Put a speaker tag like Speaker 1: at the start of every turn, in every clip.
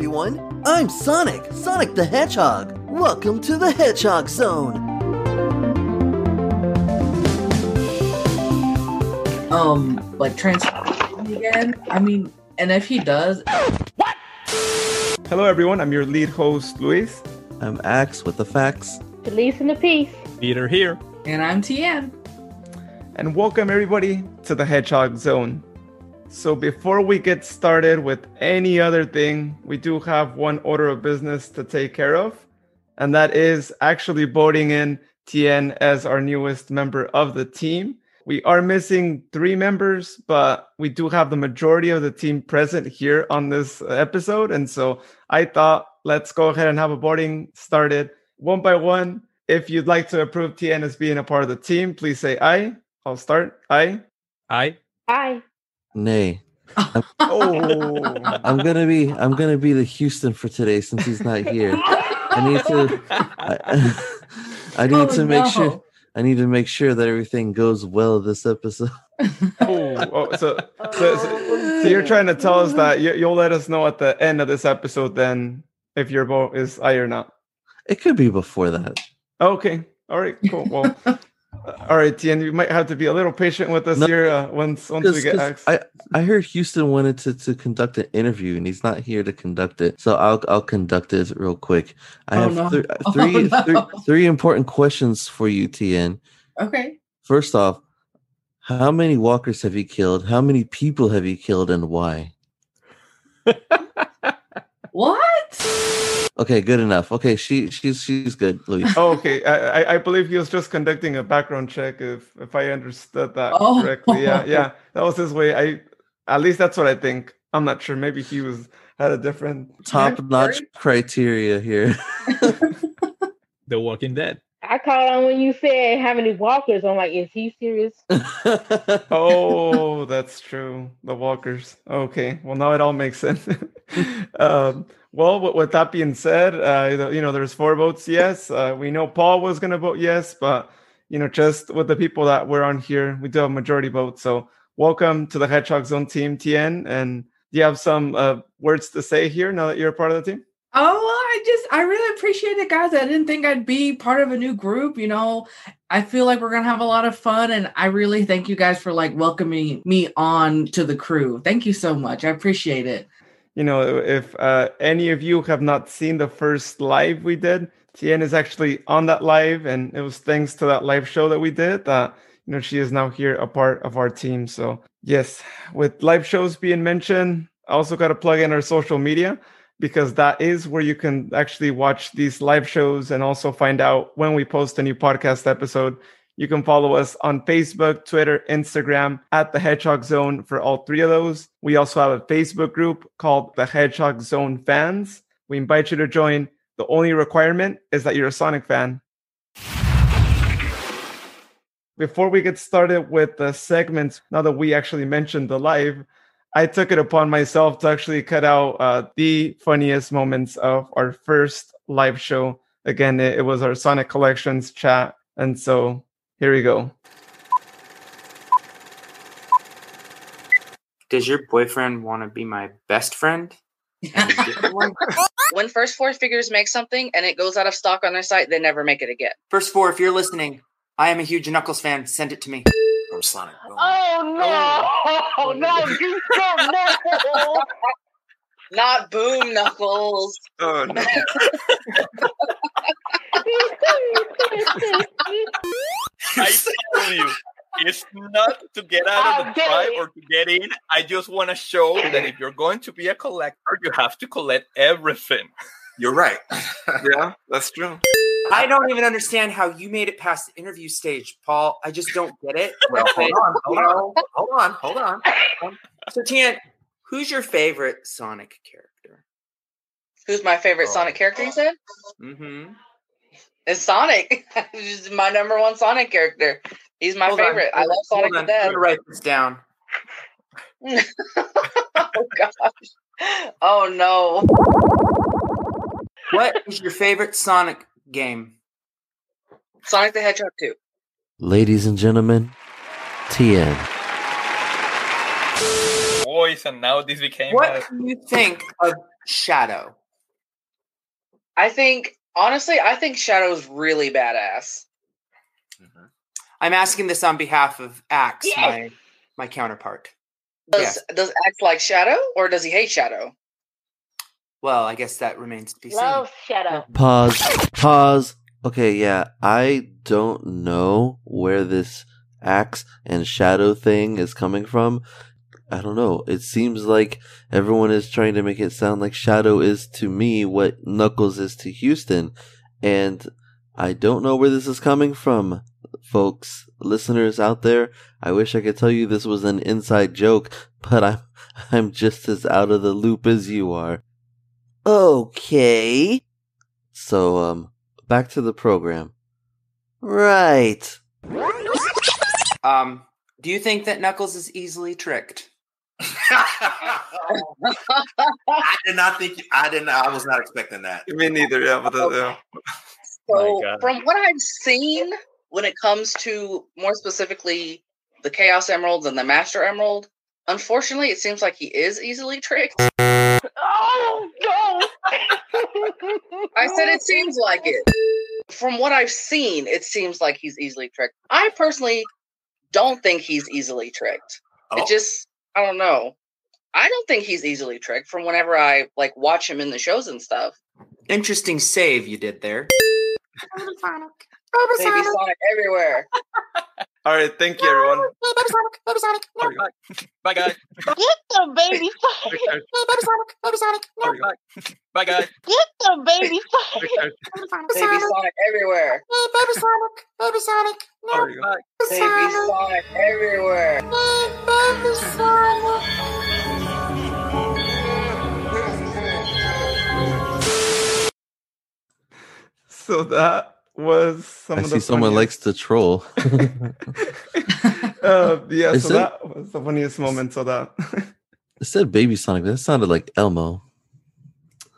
Speaker 1: everyone. I'm Sonic, Sonic the Hedgehog. Welcome to the Hedgehog Zone.
Speaker 2: Um, like transform again. I mean, and if he does, what?
Speaker 3: Hello, everyone. I'm your lead host, Luis.
Speaker 1: I'm Axe with the facts.
Speaker 4: Police in the peace.
Speaker 5: Peter here.
Speaker 2: and I'm Tien.
Speaker 3: and welcome everybody to the Hedgehog Zone. So, before we get started with any other thing, we do have one order of business to take care of, and that is actually voting in Tien as our newest member of the team. We are missing three members, but we do have the majority of the team present here on this episode. And so I thought let's go ahead and have a voting started one by one. If you'd like to approve Tien as being a part of the team, please say aye. I'll start. Aye.
Speaker 5: I.
Speaker 4: Hi.
Speaker 1: Nay.
Speaker 3: Oh,
Speaker 1: I'm gonna be I'm gonna be the Houston for today since he's not here. I need to I, I need
Speaker 2: Oh,
Speaker 1: to make
Speaker 2: no.
Speaker 1: sure I need to make sure that everything goes well this episode.
Speaker 3: oh, oh, so, so, so, so you're trying to tell us that you, you'll let us know at the end of this episode then if your vote is aye or not.
Speaker 1: It could be before that.
Speaker 3: Okay. All right. Cool. Well. All right, Tien, you might have to be a little patient with us
Speaker 1: No,
Speaker 3: here uh, once once we
Speaker 1: 'Cause-
Speaker 3: get
Speaker 1: 'cause
Speaker 3: Axe.
Speaker 1: I, I heard Houston wanted to, to conduct an interview and he's not here to conduct it. So I'll I'll conduct it real quick. I
Speaker 2: Oh,
Speaker 1: have
Speaker 2: no.
Speaker 1: thr-
Speaker 2: Oh,
Speaker 1: three,
Speaker 2: no.
Speaker 1: three- three important questions for you, Tien.
Speaker 2: Okay.
Speaker 1: First off, how many walkers have you killed? How many people have you killed and why?
Speaker 2: What?
Speaker 1: Okay, good enough. Okay, she she's she's good, Louis.
Speaker 3: Oh, okay. I, I- I believe he was just conducting a background check. If if I understood that
Speaker 2: Oh.
Speaker 3: correctly, yeah, yeah, that was his way. I at least that's what I think. I'm not sure. Maybe he was had a different.
Speaker 1: Top notch criteria here.
Speaker 5: The Walking Dead.
Speaker 4: I caught on when you said how many walkers. I'm like, is he serious?
Speaker 3: Oh, that's true. The walkers. Okay. Well, now it all makes sense. um, well, with, with that being said, uh, you know, there's four votes yes. Uh, we know Paul was going to vote yes, but you know, just with the people that were on here, we do have majority vote. So, welcome to the Hedgehog Zone team, Tien. And do you have some uh, words to say here now that you're a part of the team?
Speaker 2: Oh, I just I really appreciate it, guys. I didn't think I'd be part of a new group. You know, I feel like we're gonna have a lot of fun, and I really thank you guys for like welcoming me on to the crew. Thank you so much. I appreciate it.
Speaker 3: you know, if uh, any of you have not seen the first live we did, Tien is actually on that live, and it was thanks to that live show that we did that you know she is now here a part of our team. So yes, with live shows being mentioned, I also got to plug in our social media because that is where you can actually watch these live shows and also find out when we post a new podcast episode. You can follow us on Facebook, Twitter, Instagram at the Hedgehog Zone for all three of those. We also have a Facebook group called the Hedgehog Zone Fans. We invite you to join. The only requirement is that you're a Sonic fan. Before we get started with the segments, now that we actually mentioned the live, I took it upon myself to actually cut out uh, the funniest moments of our first live show. Again, it, it was our Sonic Collections chat. And so here we go.
Speaker 6: Does your boyfriend want to be my best friend?
Speaker 7: when first four figures make something and it goes out of stock on their site, they never make it again.
Speaker 6: First four, if you're listening, I am a huge Knuckles fan. Send it to me. Or Sonic. Boom.
Speaker 4: Oh no! Oh. No, you don't know.
Speaker 7: Not boom knuckles.
Speaker 6: Oh, no.
Speaker 8: I tell you, it's not to get out of the
Speaker 4: Okay.
Speaker 8: tribe or to get in. I just want to show that if you're going to be a collector, you have to collect everything.
Speaker 6: You're right. yeah, that's true. I don't even understand how you made it past the interview stage, Paul. I just don't get it.
Speaker 8: Well, hold on, hold on, hold on, hold on.
Speaker 6: So, Tian, who's your favorite Sonic character?
Speaker 7: Who's my favorite
Speaker 8: Oh.
Speaker 7: Sonic character? You said
Speaker 6: Mm-hmm.
Speaker 7: it's Sonic. He's my number one Sonic character. He's my
Speaker 6: Hold on,
Speaker 7: favorite. I love Sonic
Speaker 6: hold
Speaker 7: to
Speaker 6: on. I'm gonna write this down.
Speaker 7: oh gosh. Oh no.
Speaker 6: What is your favorite Sonic game?
Speaker 7: Sonic the Hedgehog 2.
Speaker 1: Ladies and gentlemen, Tien.
Speaker 8: Boys, and now this became
Speaker 6: What
Speaker 8: a,
Speaker 6: do you think of Shadow?
Speaker 7: I think honestly, I think Shadow's really badass. Mm-hmm.
Speaker 6: I'm asking this on behalf of Axe,
Speaker 7: Yes.
Speaker 6: my my counterpart.
Speaker 7: Does
Speaker 6: Yes.
Speaker 7: does Axe like Shadow or does he hate Shadow?
Speaker 6: Well, I guess that remains to be seen.
Speaker 4: Love Shadow.
Speaker 1: Pause. Pause. Okay, yeah. I don't know where this axe and shadow thing is coming from. I don't know. It seems like everyone is trying to make it sound like Shadow is to me what Knuckles is to Houston. And I don't know where this is coming from, folks, listeners out there. I wish I could tell you this was an inside joke, but I'm, I'm just as out of the loop as you are. Okay. So, um, back to the program. Right.
Speaker 6: Um, do you think that Knuckles is easily tricked?
Speaker 9: I did not think. I didn't. I was not expecting that.
Speaker 3: Me neither. Yeah, but uh, yeah.
Speaker 7: So from what I've seen, when it comes to more specifically the Chaos Emeralds and the Master Emerald, unfortunately, it seems like he is easily tricked.
Speaker 4: Oh no!
Speaker 7: I said it seems like it. From what I've seen, it seems like he's easily tricked. I personally don't think he's easily tricked.
Speaker 9: Oh.
Speaker 7: It just, I don't know. I don't think he's easily tricked from whenever I like watch him in the shows and stuff.
Speaker 6: Interesting save you did there.
Speaker 7: Baby Sonic everywhere.
Speaker 3: All right. Thank you, everyone. Hey, Baby Sonic. Baby Sonic.
Speaker 5: Bye, guys.
Speaker 4: Get the baby Hey, baby Sonic. baby Sonic, no.
Speaker 5: Bye, guys.
Speaker 4: Get the baby Sonic.
Speaker 7: Baby Sonic everywhere.
Speaker 3: There you go.
Speaker 7: Baby Sonic now. Baby Sonic everywhere. Hey, baby Sonic.
Speaker 3: So that was some
Speaker 1: I
Speaker 3: of
Speaker 1: see
Speaker 3: the
Speaker 1: someone likes to troll.
Speaker 3: uh, yeah,
Speaker 1: Is
Speaker 3: so
Speaker 1: it-
Speaker 3: that was the funniest moment. of that.
Speaker 1: it said Baby Sonic. That sounded like Elmo.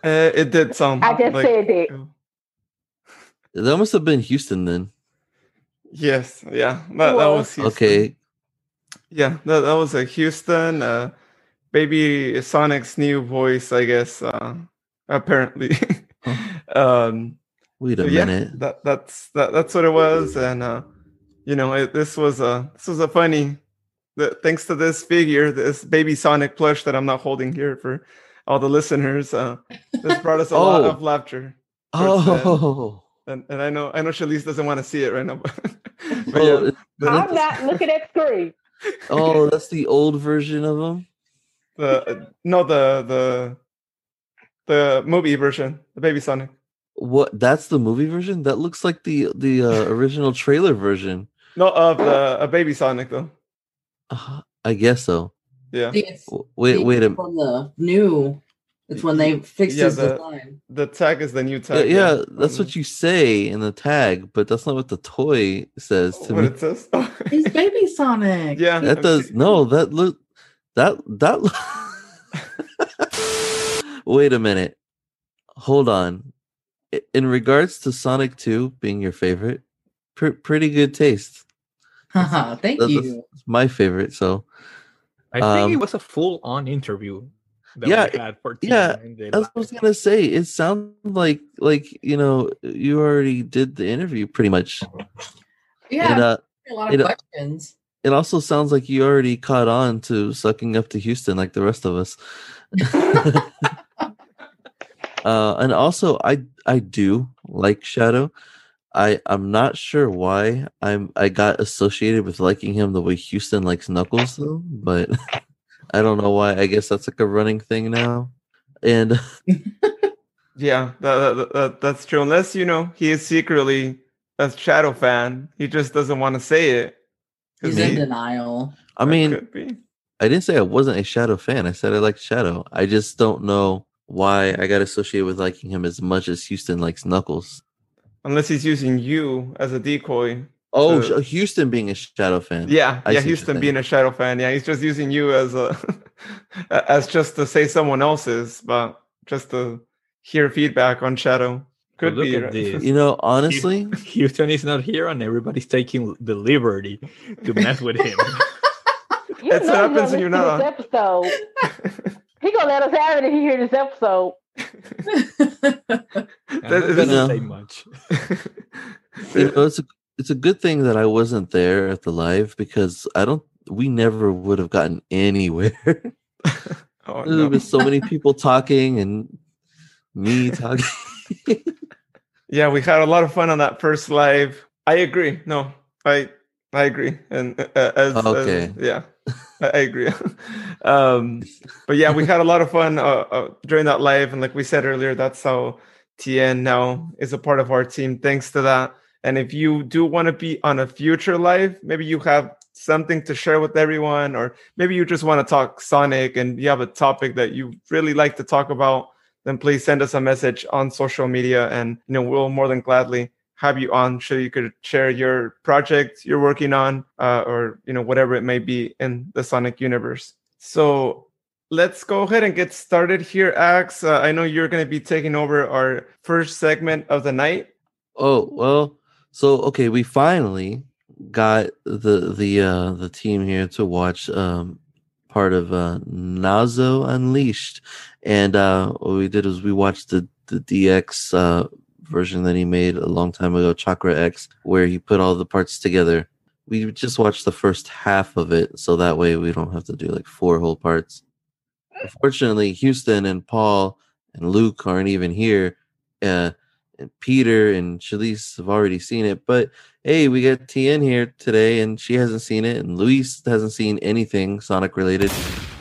Speaker 3: Uh, it did sound.
Speaker 4: I just
Speaker 3: like,
Speaker 4: said that.
Speaker 1: That must have been Houston then.
Speaker 3: Yes, yeah, that, that was Houston.
Speaker 1: Okay.
Speaker 3: Yeah, that, that was a Houston. Uh, baby Sonic's new voice, I guess. Uh, apparently. um,
Speaker 1: Wait a
Speaker 3: so yeah,
Speaker 1: minute.
Speaker 3: that that's that, that's what it was, and uh, you know, it, this was a this was a funny. The, thanks to this figure, this baby Sonic plush that I'm not holding here for all the listeners, uh, this brought us a lot
Speaker 1: Oh.
Speaker 3: of laughter. towards the end.
Speaker 1: Oh,
Speaker 3: and and I know I know Shalise doesn't want to see it right now, but, but
Speaker 1: oh,
Speaker 3: yeah,
Speaker 1: it-
Speaker 3: the,
Speaker 4: I'm not looking at screen.
Speaker 1: oh, that's the old version of them
Speaker 3: the no the the the movie version, the baby Sonic.
Speaker 1: What? That's the movie version. That looks like the the uh, original trailer version.
Speaker 3: Not of the a baby Sonic though.
Speaker 1: Uh, I guess so.
Speaker 3: Yeah,
Speaker 2: It's
Speaker 1: W- Wait, wait a minute.
Speaker 2: from the new. It's when they fixed
Speaker 3: Yeah,
Speaker 2: his
Speaker 3: the-
Speaker 2: design.
Speaker 3: the tag is the new
Speaker 1: Yeah,
Speaker 3: tag.
Speaker 1: yeah, that's
Speaker 3: um,
Speaker 1: what you say in the tag, but that's not what the toy says to
Speaker 3: what
Speaker 1: me.
Speaker 3: it says.
Speaker 2: He's Baby Sonic.
Speaker 3: yeah,
Speaker 1: That
Speaker 3: I've
Speaker 1: does
Speaker 3: seen-
Speaker 1: no. That look. That that. Wait a minute. Hold on. I- In regards to Sonic Two being your favorite, pr- pretty good taste.
Speaker 2: Haha, Thank
Speaker 1: That-
Speaker 2: you.
Speaker 1: That's my favorite. So
Speaker 5: I think it
Speaker 1: Um,
Speaker 5: was a full-on interview that
Speaker 1: Yeah,
Speaker 5: had for
Speaker 1: yeah,
Speaker 5: Tina in
Speaker 1: that's what I was
Speaker 5: live.
Speaker 1: gonna say. It sounds like like you know you already did the interview pretty much.
Speaker 2: Yeah,
Speaker 1: And, uh,
Speaker 2: a lot of
Speaker 1: it, uh,
Speaker 2: questions.
Speaker 1: it also sounds like you already caught on to sucking up to Houston like the rest of us. uh, and also, I I do like Shadow. I I'm not sure why I'm I got associated with liking him the way Houston likes Knuckles though, but I don't know why. I guess that's like a running thing now. And
Speaker 3: yeah, that, that, that that's true. Unless you know he is secretly a Shadow fan, he just doesn't want to say it.
Speaker 2: He's in denial.
Speaker 1: I mean,
Speaker 3: could be.
Speaker 1: I didn't say I wasn't a Shadow fan. I said I liked Shadow. I just don't know why I got associated with liking him as much as Houston likes Knuckles.
Speaker 3: unless he's using you as a decoy.
Speaker 1: Oh,
Speaker 3: to-
Speaker 1: uh, Houston being a Shadow fan.
Speaker 3: Yeah,
Speaker 1: I
Speaker 3: yeah, Houston being a Shadow fan. Yeah, he's just using you as a as just to say someone else's, but just to hear feedback on Shadow. Could
Speaker 5: look
Speaker 3: be.
Speaker 5: at
Speaker 3: right?
Speaker 5: this.
Speaker 1: You know, honestly,
Speaker 5: Houston is not here, and everybody's taking the liberty to mess with him.
Speaker 4: You
Speaker 3: That's what happens when
Speaker 4: you're
Speaker 3: you're not
Speaker 4: this episode.
Speaker 10: He gonna let us have it if he hear this episode.
Speaker 5: I'm not gonna say much.
Speaker 1: You know, it's a it's a good thing that I wasn't there at the live because I don't. We never would have gotten anywhere.
Speaker 3: Oh,
Speaker 1: There's
Speaker 3: no.
Speaker 1: been so many people talking and me talking.
Speaker 3: Yeah, we had a lot of fun on that first live. I agree. No, I I agree. And uh, as, as- yeah, I, I agree. um, but yeah, we had a lot of fun uh, uh, during that live, and like we said earlier, that's how Tien now is a part of our team. Thanks to that. And if you do want to be on a future live, maybe you have something to share with everyone, or maybe you just want to talk Sonic and you have a topic that you really like to talk about, then please send us a message on social media and you know we'll more than gladly have you on so you could share your project you're working on uh, or you know whatever it may be in the sonic universe. So let's go ahead and get started here ax. Uh, i know you're going to be taking over our first segment of the night.
Speaker 1: Oh well, so okay, we finally got the the uh the team here to watch um part of uh Nazo Unleashed, and uh what we did was we watched the the DX uh version that he made a long time ago, Chakra X, where he put all the parts together. We just watched the first half of it, so that way we don't have to do like four whole parts. Unfortunately, Houston and Paul and Luke aren't even here. Uh, and Peter and Shalise have already seen it. But hey, we got Tien here today, and she hasn't seen it, and Luis hasn't seen anything Sonic related.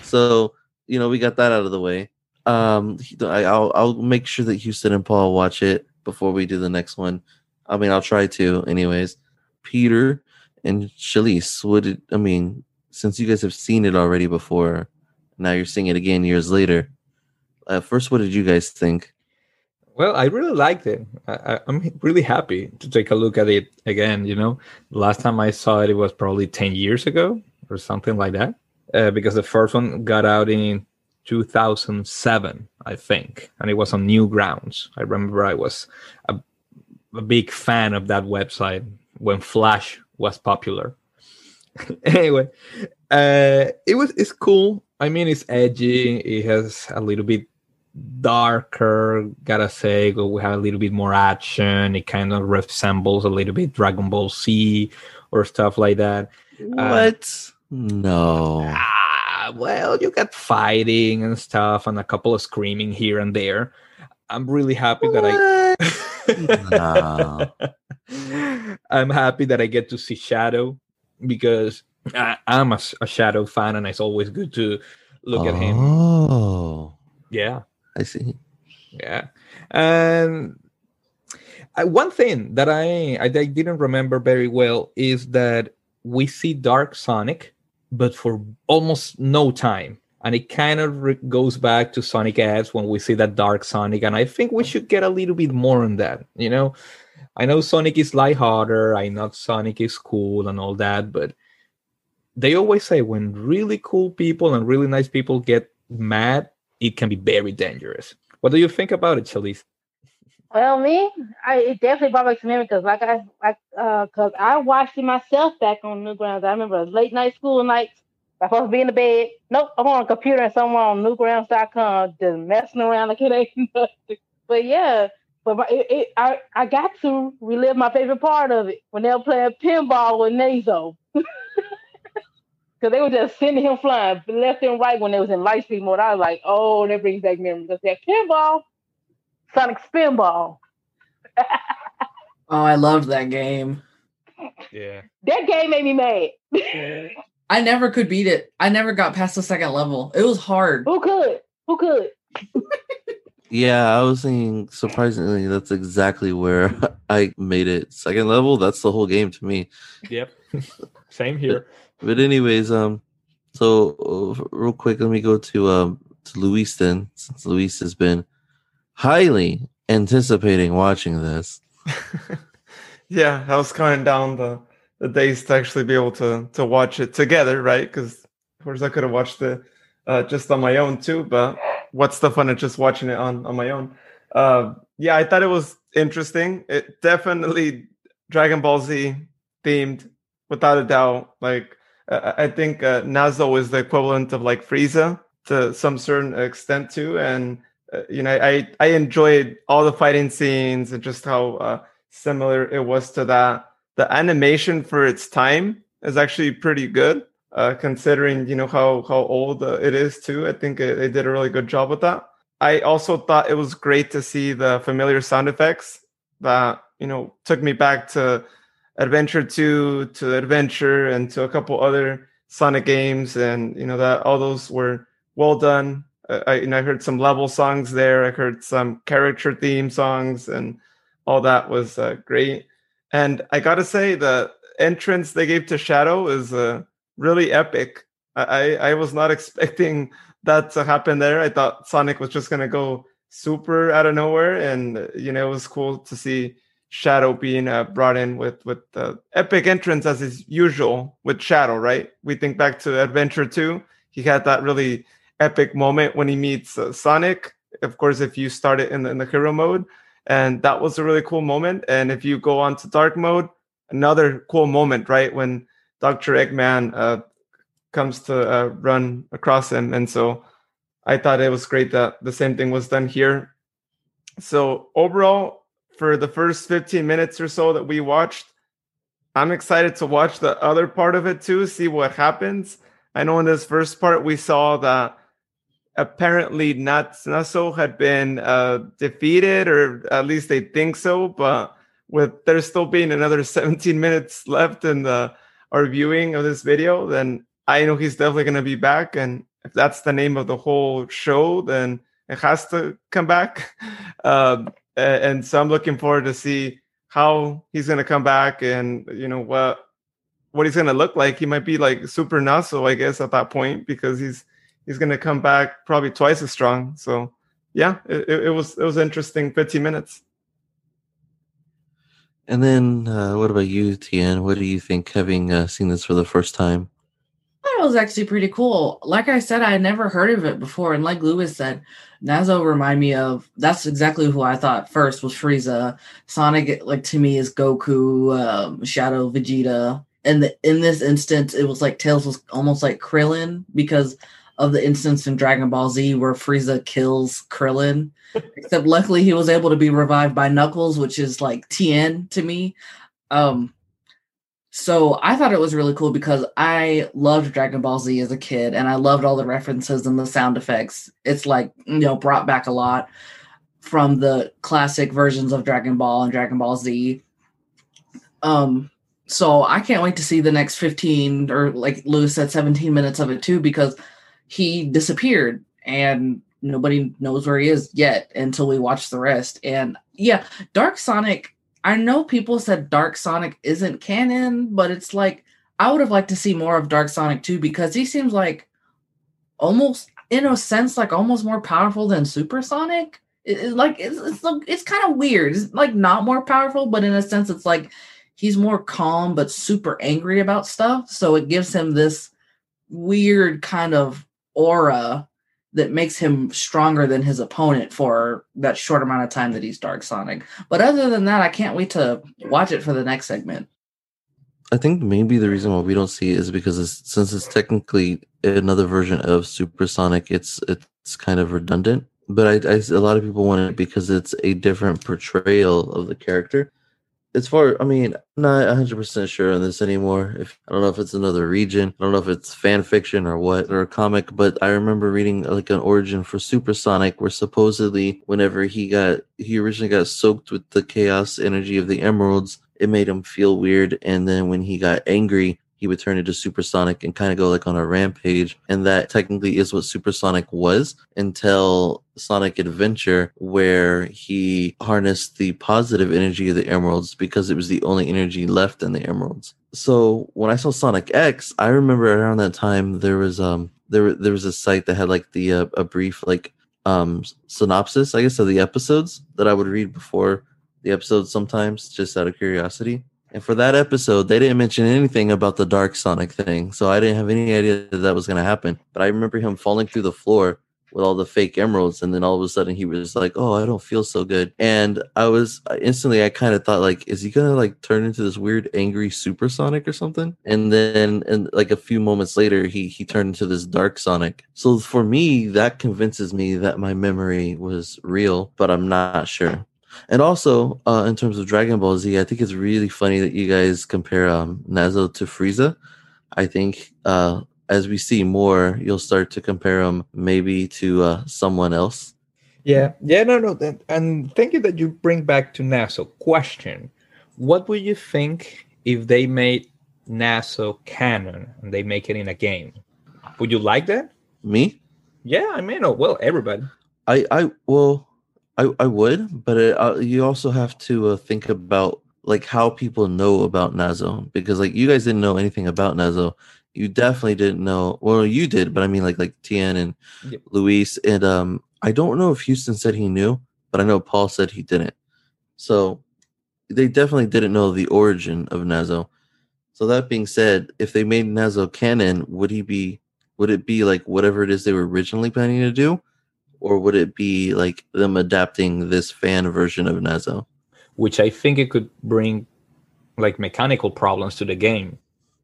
Speaker 1: So you know, we got that out of the way. Um, I, I'll I'll make sure that Houston and Paul watch it before we do the next one. I mean, I'll try to, anyways. Peter and Shalise, what did I mean? Since you guys have seen it already before, now you're seeing it again years later. Uh, first, what did you guys think?
Speaker 5: Well, I really liked it. I, I'm really happy to take a look at it again. You know, last time I saw it, it was probably 10 years ago or something like that. Uh, because the first one got out in 2007, I think, and it was on Newgrounds. I remember I was a, a big fan of that website when Flash was popular. anyway, uh, it was it's cool. I mean, it's edgy. It has a little bit darker, gotta say. We have a little bit more action. It kind of resembles a little bit Dragon Ball Z or stuff like that.
Speaker 1: What? no.
Speaker 5: Ah, well, you got fighting and stuff, and a couple of screaming here and there. I'm really happy that I. I'm happy that I get to see Shadow because I, I'm a, Shadow fan, and it's always good to look at him.
Speaker 1: Oh,
Speaker 5: Yeah.
Speaker 1: I see.
Speaker 5: Yeah. And one thing that I, I I didn't remember very well is that we see Dark Sonic, but for almost no time. And it kind of re- goes back to Sonic X when we see that Dark Sonic. And I think we should get a little bit more on that. You know, I know Sonic is lighthearted. I know Sonic is cool and all that, but they always say when really cool people and really nice people get mad, it can be very dangerous. What do you think about it, Chalice?
Speaker 10: Well, me, I it definitely brought back some memories because, like I, like, uh, cause I watched it myself back on Newgrounds. I remember late night school nights. I supposed to be in the bed. Nope, I'm on a computer and somewhere on Newgrounds.com, just messing around like it ain't nothing. But yeah, but my, it, it, I, I got to relive my favorite part of it when they were playing pinball with Nazo. Because they were just sending him flying left and right when they was in light speed mode. I was like, oh, that brings back memories. Said, pinball, Sonic Spinball.
Speaker 2: Oh, I loved that game.
Speaker 5: Yeah.
Speaker 10: That game made me mad.
Speaker 2: I never could beat it. I never got past the second level. It was hard.
Speaker 10: Who could? Who could?
Speaker 1: Yeah, I was thinking surprisingly that's exactly where I made it. Second level, that's the whole game to me.
Speaker 5: Yep. Same here.
Speaker 1: But anyways, um so uh, real quick let me go to um to Luis then since Luis has been highly anticipating watching this.
Speaker 3: yeah i was counting down the the days to actually be able to to watch it together right? Because of course i could have watched it uh, just on my own too but what's the fun of just watching it on on my own? Uh, yeah i thought it was interesting. It definitely dragon ball z themed without a doubt. Like i think uh, nazo is the equivalent of like frieza to some certain extent too, and uh, you know I I enjoyed all the fighting scenes and just how uh, similar it was to that. The animation for its time is actually pretty good, uh, considering you know how how old uh, it is too. I think they did a really good job with that. I also thought it was great to see the familiar sound effects that you know took me back to Adventure 2, to Adventure, and to a couple other Sonic games, and you know that all those were well done. I I heard some level songs there. I heard some character theme songs, and all that was uh, great. And I gotta say, the entrance they gave to Shadow is uh, really epic. I I was not expecting that to happen there. I thought Sonic was just gonna go super out of nowhere, and you know it was cool to see Shadow being uh, brought in with with the epic entrance as is usual with Shadow. Right? We think back to Adventure Two. He had that really epic moment when he meets uh, Sonic. Of course, if you start it in the, in the hero mode, and that was a really cool moment. And if you go on to dark mode, another cool moment, right? When Dr. Eggman uh, comes to uh, run across him. And so I thought it was great that the same thing was done here. So overall, for the first 15 minutes or so that we watched, I'm excited to watch the other part of it too, see what happens. I know in this first part we saw that apparently not Nazo had been uh, defeated, or at least they think so. But with there still being another 17 minutes left in the our viewing of this video, then I know he's definitely going to be back. And if that's the name of the whole show, then it has to come back. Um, and so I'm looking forward to see how he's going to come back and you know what what he's going to look like. He might be like super Nazo, I guess, at that point because he's he's going to come back probably twice as strong. So yeah, it, it was it was interesting 15 minutes.
Speaker 1: And then, uh, what about you, Tian? What do you think, having uh, seen this for the first time?
Speaker 2: That was actually pretty cool. Like I said, I had never heard of it before, and like Lewis said, Nazo remind me of. That's exactly who I thought first was Frieza. Sonic, like to me, is Goku, um, Shadow, Vegeta, and the, in this instance, it was like Tails was almost like Krillin because of the instance in Dragon Ball Z where Frieza kills Krillin. Except luckily he was able to be revived by Knuckles, which is like Tien to me. Um so I thought it was really cool because I loved Dragon Ball Z as a kid and I loved all the references and the sound effects. It's like, you know, brought back a lot from the classic versions of Dragon Ball and Dragon Ball Z. Um so I can't wait to see the next 15 or like Lewis said 17 minutes of it too because he disappeared and nobody knows where he is yet until we watch the rest. And yeah, Dark Sonic, I know people said Dark Sonic isn't canon, but it's like I would have liked to see more of Dark Sonic too because he seems like almost in a sense like almost more powerful than Super Sonic. It, like it's it's, it's kind of weird. It's like not more powerful, but in a sense it's like he's more calm but super angry about stuff. So it gives him this weird kind of aura that makes him stronger than his opponent for that short amount of time that he's Dark Sonic. But other than that, I can't wait to watch it for the next segment.
Speaker 1: I think maybe the reason why we don't see it is because it's, since it's technically another version of Supersonic, it's it's kind of redundant. But I, I a lot of people want it because it's a different portrayal of the character as far I mean, not 100 percent sure on this anymore. If I don't know if it's another region, I don't know if it's fan fiction or what or a comic, but I remember reading uh, like an origin for Supersonic where supposedly whenever he got he originally got soaked with the chaos energy of the emeralds, it made him feel weird, and then when he got angry, he would turn into supersonic and kind of go like on a rampage. And that technically is what supersonic was until sonic adventure where he harnessed the positive energy of the emeralds because it was the only energy left in the emeralds. So when i saw sonic x i remember around that time there was um there, there was a site that had like the uh, a brief like um synopsis i guess of the episodes that i would read before the episodes sometimes just out of curiosity and for that episode, they didn't mention anything about the Dark Sonic thing. So I didn't have any idea that that was going to happen. But I remember him falling through the floor with all the fake emeralds and then all of a sudden he was like oh i don't feel so good and i was instantly i kind of thought like is he gonna like turn into this weird angry Super Sonic or something and then and like a few moments later he he turned into this dark sonic so for me that convinces me that my memory was real but i'm not sure and also, uh, in terms of Dragon Ball Z, I think it's really funny that you guys compare um, Nazo to Frieza. I think uh, as we see more, you'll start to compare him maybe to uh, someone else.
Speaker 5: Yeah, yeah, no, no, that, and thank you that you bring back to Nazo. Question: What would you think if they made Nazo canon and they make it in a game? Would you like that?
Speaker 1: Me?
Speaker 5: Yeah, I mean, oh, well, everybody.
Speaker 1: I, I, well, I, I would, but it, uh, you also have to uh, think about like how people know about Nazo because like you guys didn't know anything about Nazo. You definitely didn't know. Well, you did, but I mean like like Tien and
Speaker 5: Yep.
Speaker 1: Luis and um I don't know if Houston said he knew, but I know Paul said he didn't. So they definitely didn't know the origin of Nazo. So that being said, if they made Nazo canon, would he be would it be like whatever it is they were originally planning to do? Or would it be like them adapting this fan version of Nazo?
Speaker 5: Which I think it could bring like mechanical problems to the game.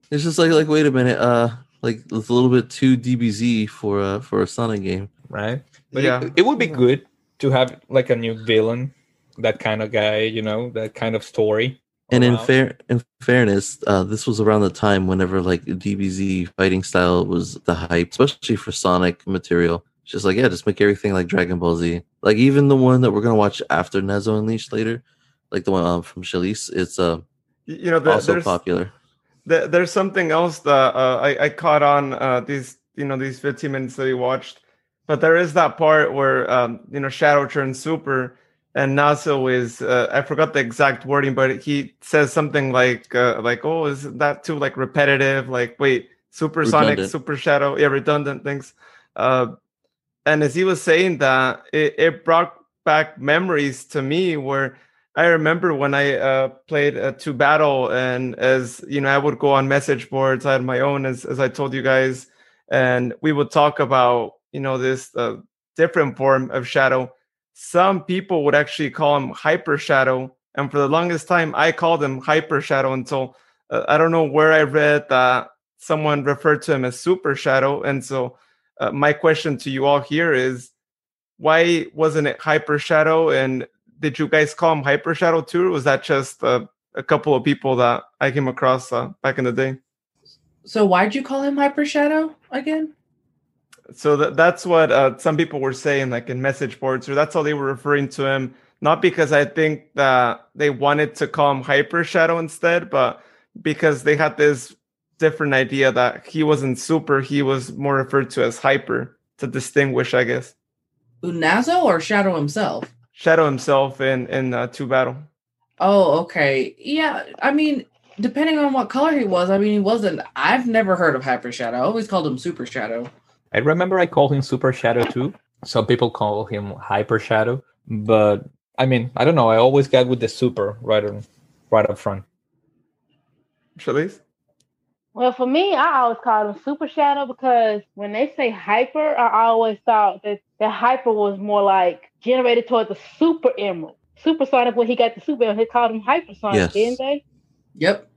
Speaker 1: It's just like like wait a minute, uh like it's a little bit too DBZ for uh for a Sonic game.
Speaker 5: right? But
Speaker 3: Yeah.
Speaker 5: it, it would be good to have like a new villain, that kind of guy, you know, that kind of story.
Speaker 1: And in fair in fairness, uh, this was around the time whenever like DBZ fighting style was the hype, especially for Sonic material. Just like yeah, just make everything like Dragon Ball Z. Like even the one that we're gonna watch after Nazo Unleashed later, like the one um, from Chalice, it's uh
Speaker 3: You know, the,
Speaker 1: also popular.
Speaker 3: There, there's something else that uh, I, I caught on uh, these you know these 15 minutes that we watched, but there is that part where um, you know Shadow turns super, and Nazo is uh, I forgot the exact wording, but he says something like uh, like oh is that too like repetitive? Like wait, supersonic,
Speaker 1: Redundant.
Speaker 3: super shadow, yeah, redundant things. Uh, and as he was saying that, it, it brought back memories to me where I remember when I uh, played uh, to battle, and as you know, I would go on message boards. I had my own, as as I told you guys, and we would talk about you know this uh, different form of shadow. Some people would actually call him hyper shadow, and for the longest time, I called him hyper shadow until uh, I don't know where I read that someone referred to him as super shadow, and so uh, my question to you all here is why wasn't it hyper shadow and did you guys call him hyper shadow too? Or was that just uh, a couple of people that i came across uh, back in the day?
Speaker 2: So why'd you call him Hyper Shadow again?
Speaker 3: so that, that's what uh, some people were saying like in message boards or that's how they were referring to him. Not because i think that they wanted to call him hyper shadow instead but because they had this different idea that he wasn't super he was more referred to as hyper to distinguish i guess
Speaker 2: Unazo or Shadow himself?
Speaker 3: shadow himself in in uh, two battle
Speaker 2: Oh, okay. Yeah, I mean, depending on what color he was, I mean, he wasn't. I've never heard of Hyper Shadow. I always called him Super Shadow.
Speaker 5: I remember I called him Super Shadow too. Some people call him Hyper Shadow, but I mean, I don't know. I always got with the super right on, right up front.
Speaker 3: Shalice?
Speaker 10: Well, for me, I always called him Super Shadow because when they say hyper, I always thought that the hyper was more like generated towards the super emerald. Supersonic, when he got the super emerald, they called him hypersonic,
Speaker 1: Yes.
Speaker 10: didn't they?
Speaker 2: Yep.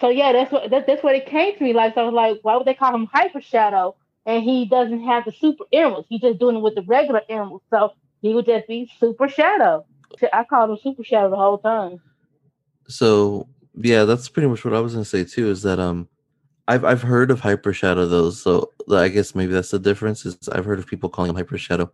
Speaker 10: So yeah, that's what that, that's what it came to me. Like, so I was like, why would they call him Hyper Shadow? And he doesn't have the super emeralds. He's just doing it with the regular emeralds. So he would just be Super Shadow. I called him Super Shadow the whole time.
Speaker 1: So yeah, that's pretty much what I was gonna say too. Is that um, I've I've heard of Hyper Shadow though, so I guess maybe that's the difference. Is I've heard of people calling him Hyper Shadow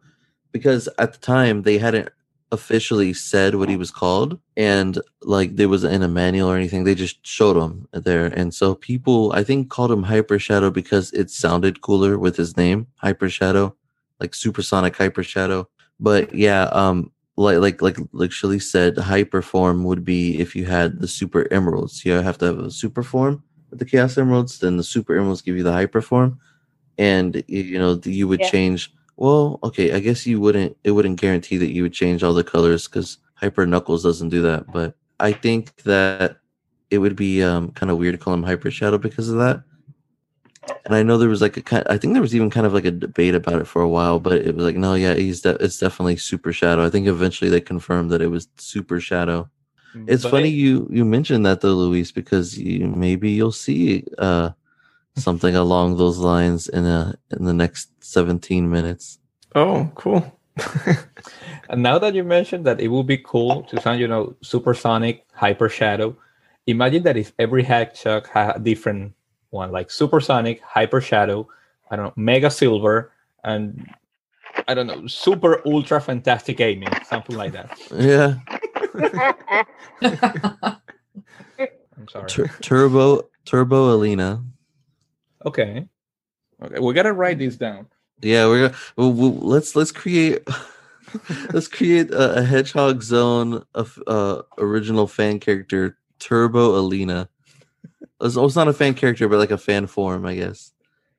Speaker 1: because at the time they hadn't officially said what he was called, and like there was in a manual or anything. They just showed him there, and so people I think called him Hyper Shadow because it sounded cooler with his name, Hyper Shadow, like Supersonic Hyper Shadow. But yeah, um, like like like like Shelly said, hyper form would be if you had the super emeralds. You have to have a super form with the chaos emeralds, then the super emeralds give you the hyper form, and you know you would
Speaker 10: Yeah.
Speaker 1: change. Well, okay, I guess you wouldn't. It wouldn't guarantee that you would change all the colors because hyper knuckles doesn't do that. But I think that it would be um kind of weird to call him hyper shadow because of that. And I know there was like a kind. I think there was even kind of like a debate about it for a while, but it was like, no, yeah, he's de- it's definitely Super Shadow. I think eventually they confirmed that it was Super Shadow. It's
Speaker 5: But
Speaker 1: funny
Speaker 5: it-
Speaker 1: you you mentioned that though, Luis, because you maybe you'll see uh something along those lines in a in the next seventeen minutes.
Speaker 3: Oh, cool.
Speaker 5: And now that you mentioned that it would be cool to sound, you know, supersonic, hyper shadow. Imagine that if every hack chuck had a different one, like supersonic, hyper shadow, I don't know, mega silver, and I don't know, super ultra fantastic gaming, something like that.
Speaker 1: Yeah,
Speaker 5: I'm sorry.
Speaker 1: Tur- Turbo Turbo Alina.
Speaker 5: Okay. Okay, we gotta write this down.
Speaker 1: Yeah, we're gonna well, well, let's let's create let's create a, a hedgehog zone of uh original fan character Turbo Alina. It's, oh, it's not a fan character, but like a fan form, I guess.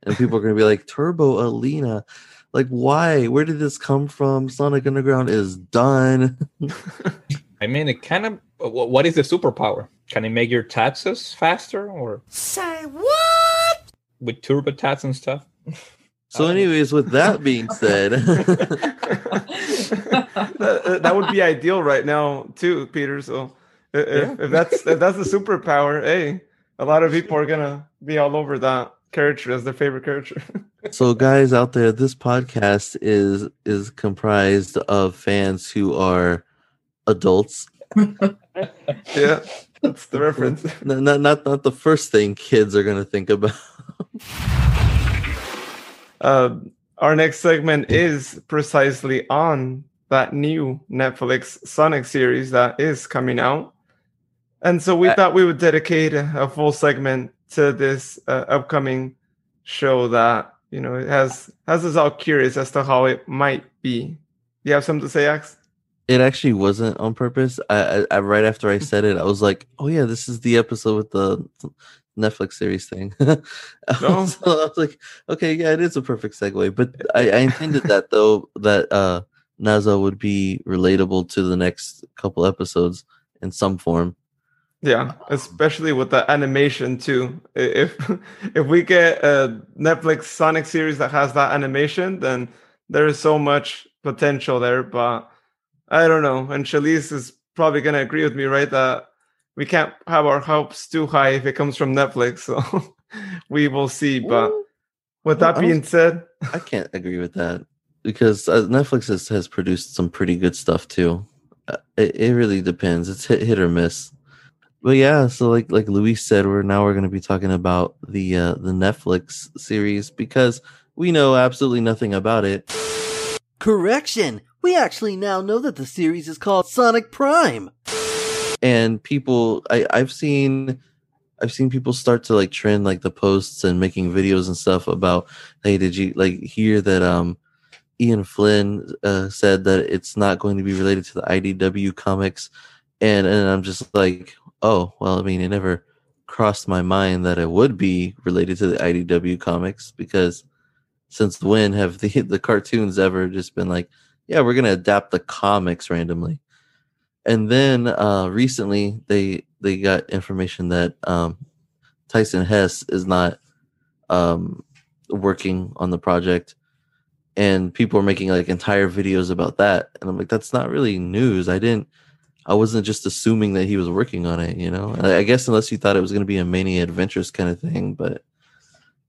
Speaker 1: And people are gonna be like Turbo Alina. Like, why? Where did this come from? Sonic Underground is done.
Speaker 5: I mean, it kind of. What is the superpower? Can it make your taxes faster, or
Speaker 11: Say what?
Speaker 5: with turbo tats and stuff?
Speaker 1: So, anyways, with that being said,
Speaker 3: that, uh, that would be ideal right now too, Peter. So i- if, if that's if that's the superpower, hey, a lot of people are gonna be all over that character as their favorite character.
Speaker 1: so guys out there, this podcast is is comprised of fans who are adults
Speaker 3: yeah, that's the reference.
Speaker 1: Not not not the first thing kids are gonna think about.
Speaker 3: Uh, our next segment is precisely on that new Netflix Sonic series that is coming out. And so we thought we would dedicate a a full segment to this uh, upcoming show that, you know, it has has us all curious as to how it might be. Do you have something to say, Ax?
Speaker 1: It actually wasn't on purpose. I, I, I right after I said it, I was like, "Oh yeah, this is the episode with the Netflix series thing." I
Speaker 3: No.
Speaker 1: was- I was like, "Okay, yeah, it is a perfect segue." But I, I intended that though that uh Nazo would be relatable to the next couple episodes in some form.
Speaker 3: Yeah, especially with the animation too. If if we get a Netflix Sonic series that has that animation, then there is so much potential there. But I don't know. And Shalice is probably gonna agree with me, right? That we can't have our hopes too high if it comes from Netflix. So we will see. But with that
Speaker 1: Well,
Speaker 3: being said,
Speaker 1: I can't agree with that because uh, Netflix has, has produced some pretty good stuff too. Uh, It, it really depends. It's hit hit or miss. But yeah, so like like Luis said, we're now we're going to be talking about the uh, the Netflix series because we know absolutely nothing about it.
Speaker 11: Correction. We actually now know that the series is called Sonic Prime.
Speaker 1: and people I, I've seen I've seen people start to like trend like the posts and making videos and stuff about hey did you like hear that um Ian Flynn uh, said that it's not going to be related to the IDW comics and and I'm just like oh well I mean it never crossed my mind that it would be related to the IDW comics because since when have the the cartoons ever just been like yeah we're to adapt the comics randomly. And then uh recently they they got information that um Tyson Hess is not um working on the project and people are making like entire videos about that. And I'm like that's not really news. I didn't I wasn't just assuming that he was working on it you know I, I guess unless you thought it was going to be a mania adventures kind of thing but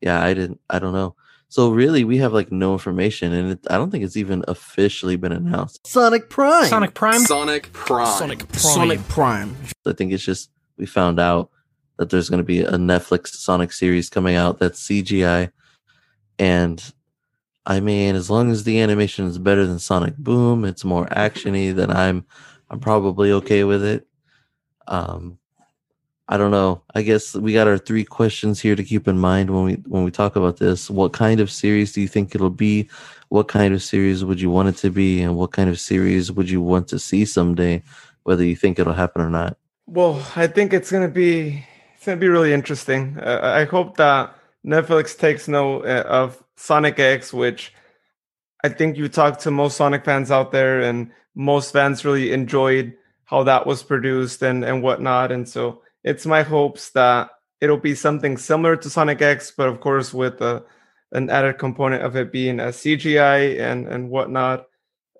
Speaker 1: yeah I didn't I don't know so really we have like no information and it, I don't think it's even officially been announced
Speaker 11: Sonic Prime.
Speaker 12: Sonic Prime.
Speaker 13: Sonic Prime.
Speaker 12: Sonic Prime. Sonic Prime.
Speaker 1: I think it's just we found out that there's going to be a Netflix Sonic series coming out that's CGI, and I mean, as long as the animation is better than Sonic Boom, it's more actiony. Then I'm I'm probably okay with it. Um, I don't know. I guess we got our three questions here to keep in mind when we when we talk about this. What kind of series do you think it'll be? What kind of series would you want it to be? And what kind of series would you want to see someday? Whether you think it'll happen or not.
Speaker 3: Well, I think it's gonna be it's gonna be really interesting. Uh, I hope that Netflix takes note uh, of Sonic X, which I think you talked to most Sonic fans out there, and most fans really enjoyed how that was produced and and whatnot. And so it's my hopes that it'll be something similar to Sonic X, but of course with a, an added component of it being a CGI and and whatnot.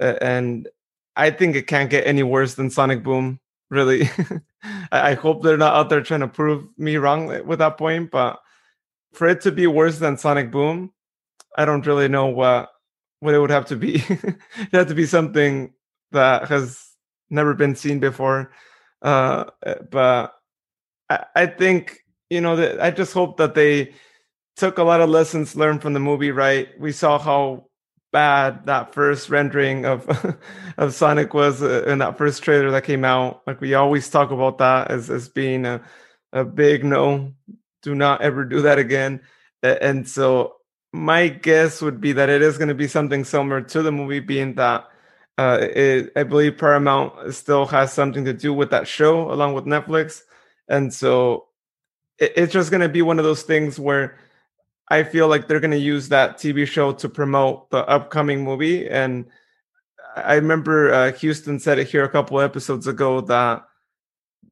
Speaker 3: Uh, and I think it can't get any worse than Sonic Boom. Really, I, I hope they're not out there trying to prove me wrong with that point. But for it to be worse than Sonic Boom, I don't really know what what it would have to be. it had to be something that has never been seen before. Uh, but I, I think you know that I just hope that they took a lot of lessons learned from the movie. Right, we saw how bad that first rendering of of Sonic was uh, in that first trailer that came out. Like we always talk about that as as being a a big no. Do not ever do that again. And so my guess would be that it is going to be something similar to the movie, being that uh, it, I believe Paramount still has something to do with that show along with Netflix, and so it, it's just going to be one of those things where I feel like they're going to use that TV show to promote the upcoming movie. And I remember uh, Houston said it here a couple episodes ago that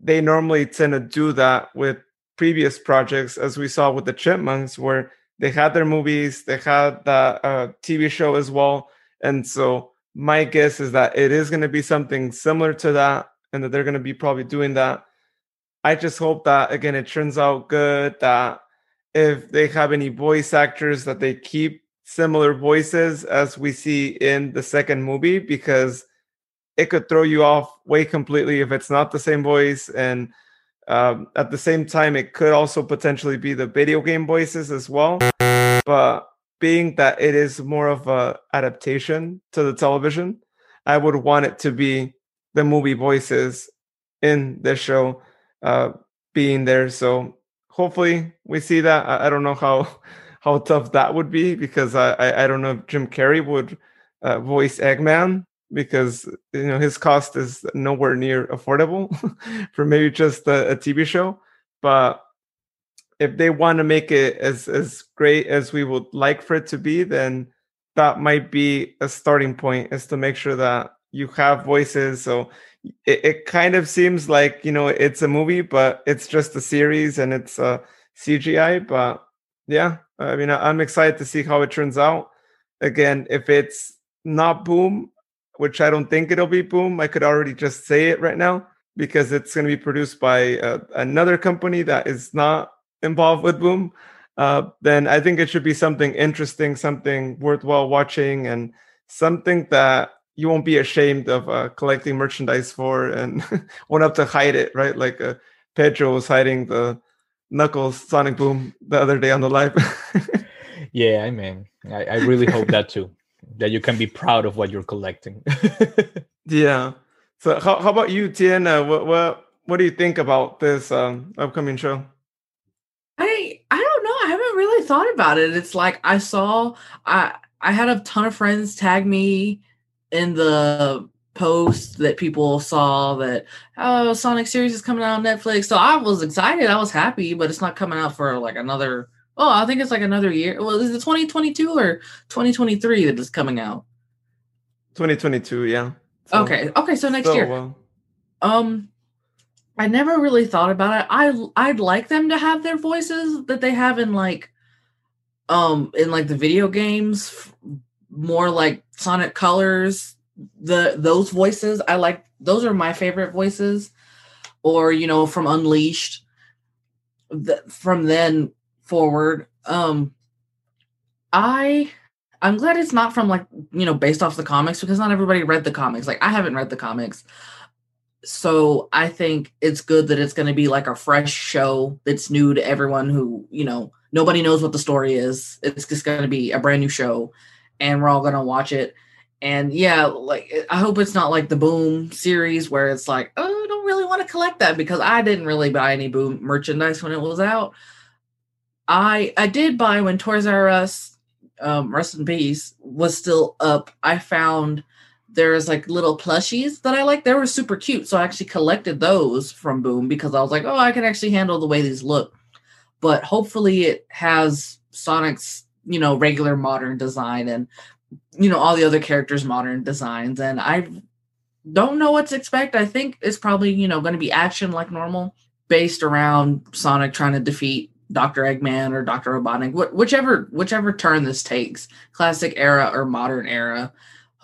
Speaker 3: they normally tend to do that with previous projects, as we saw with the Chipmunks, where they had their movies, they had the uh, TV show as well. And so my guess is that it is going to be something similar to that and that they're going to be probably doing that. I just hope that, again, it turns out good, that if they have any voice actors, that they keep similar voices as we see in the second movie, because it could throw you off way completely if it's not the same voice. And um, at the same time, it could also potentially be the video game voices as well. But being that it is more of a adaptation to the television, I would want it to be the movie voices in the show uh, being there. So hopefully we see that. I, I, don't know how how tough that would be because I I, I don't know if Jim Carrey would uh, voice Eggman because you know his cost is nowhere near affordable for maybe just a, a TV show. But if they want to make it as as great as we would like for it to be, then that might be a starting point is to make sure that you have voices. So it, it kind of seems like you know it's a movie, but it's just a series and it's a CGI. But yeah, I mean I'm excited to see how it turns out. Again, if it's not Boom, which I don't think it'll be Boom. I could already just say it right now because it's going to be produced by uh, another company that is not involved with Boom. Uh, then I think it should be something interesting, something worthwhile watching, and something that you won't be ashamed of uh, collecting merchandise for and won't have to hide it, right? Like uh, Pedro was hiding the Knuckles Sonic Boom the other day on the live.
Speaker 5: yeah, I mean, I, I really hope that too that you can be proud of what you're collecting.
Speaker 3: yeah. So how, how about you, Tiana? What what what do you think about this um, upcoming show?
Speaker 2: I I don't know. I haven't really thought about it. It's like I saw I I had a ton of friends tag me in the post that people saw that oh Sonic series is coming out on Netflix. So I was excited. I was happy, but it's not coming out for like another Oh, I think it's like another year. Well, is it 2022 or 2023 that is coming out?
Speaker 3: 2022, yeah.
Speaker 2: So, okay. Okay, so next so year. Well. Um I never really thought about it. I I'd like them to have their voices that they have in like um in like the video games more like Sonic Colors, the those voices. I like those are my favorite voices or you know from Unleashed. The, from then forward. Um I I'm glad it's not from like, you know, based off the comics because not everybody read the comics. Like I haven't read the comics. So I think it's good that it's going to be like a fresh show that's new to everyone who, you know, nobody knows what the story is. It's just going to be a brand new show and we're all going to watch it. And yeah, like I hope it's not like the Boom series where it's like, oh, I don't really want to collect that because I didn't really buy any Boom merchandise when it was out. I I did buy when Toys R Us, um, rest in peace, was still up. I found there's like little plushies that I like. They were super cute, so I actually collected those from Boom because I was like, oh, I can actually handle the way these look. But hopefully, it has Sonic's you know regular modern design and you know all the other characters modern designs. And I don't know what to expect. I think it's probably you know going to be action like normal based around Sonic trying to defeat Dr. Eggman or Dr. Robotnik, wh- whichever whichever turn this takes, classic era or modern era,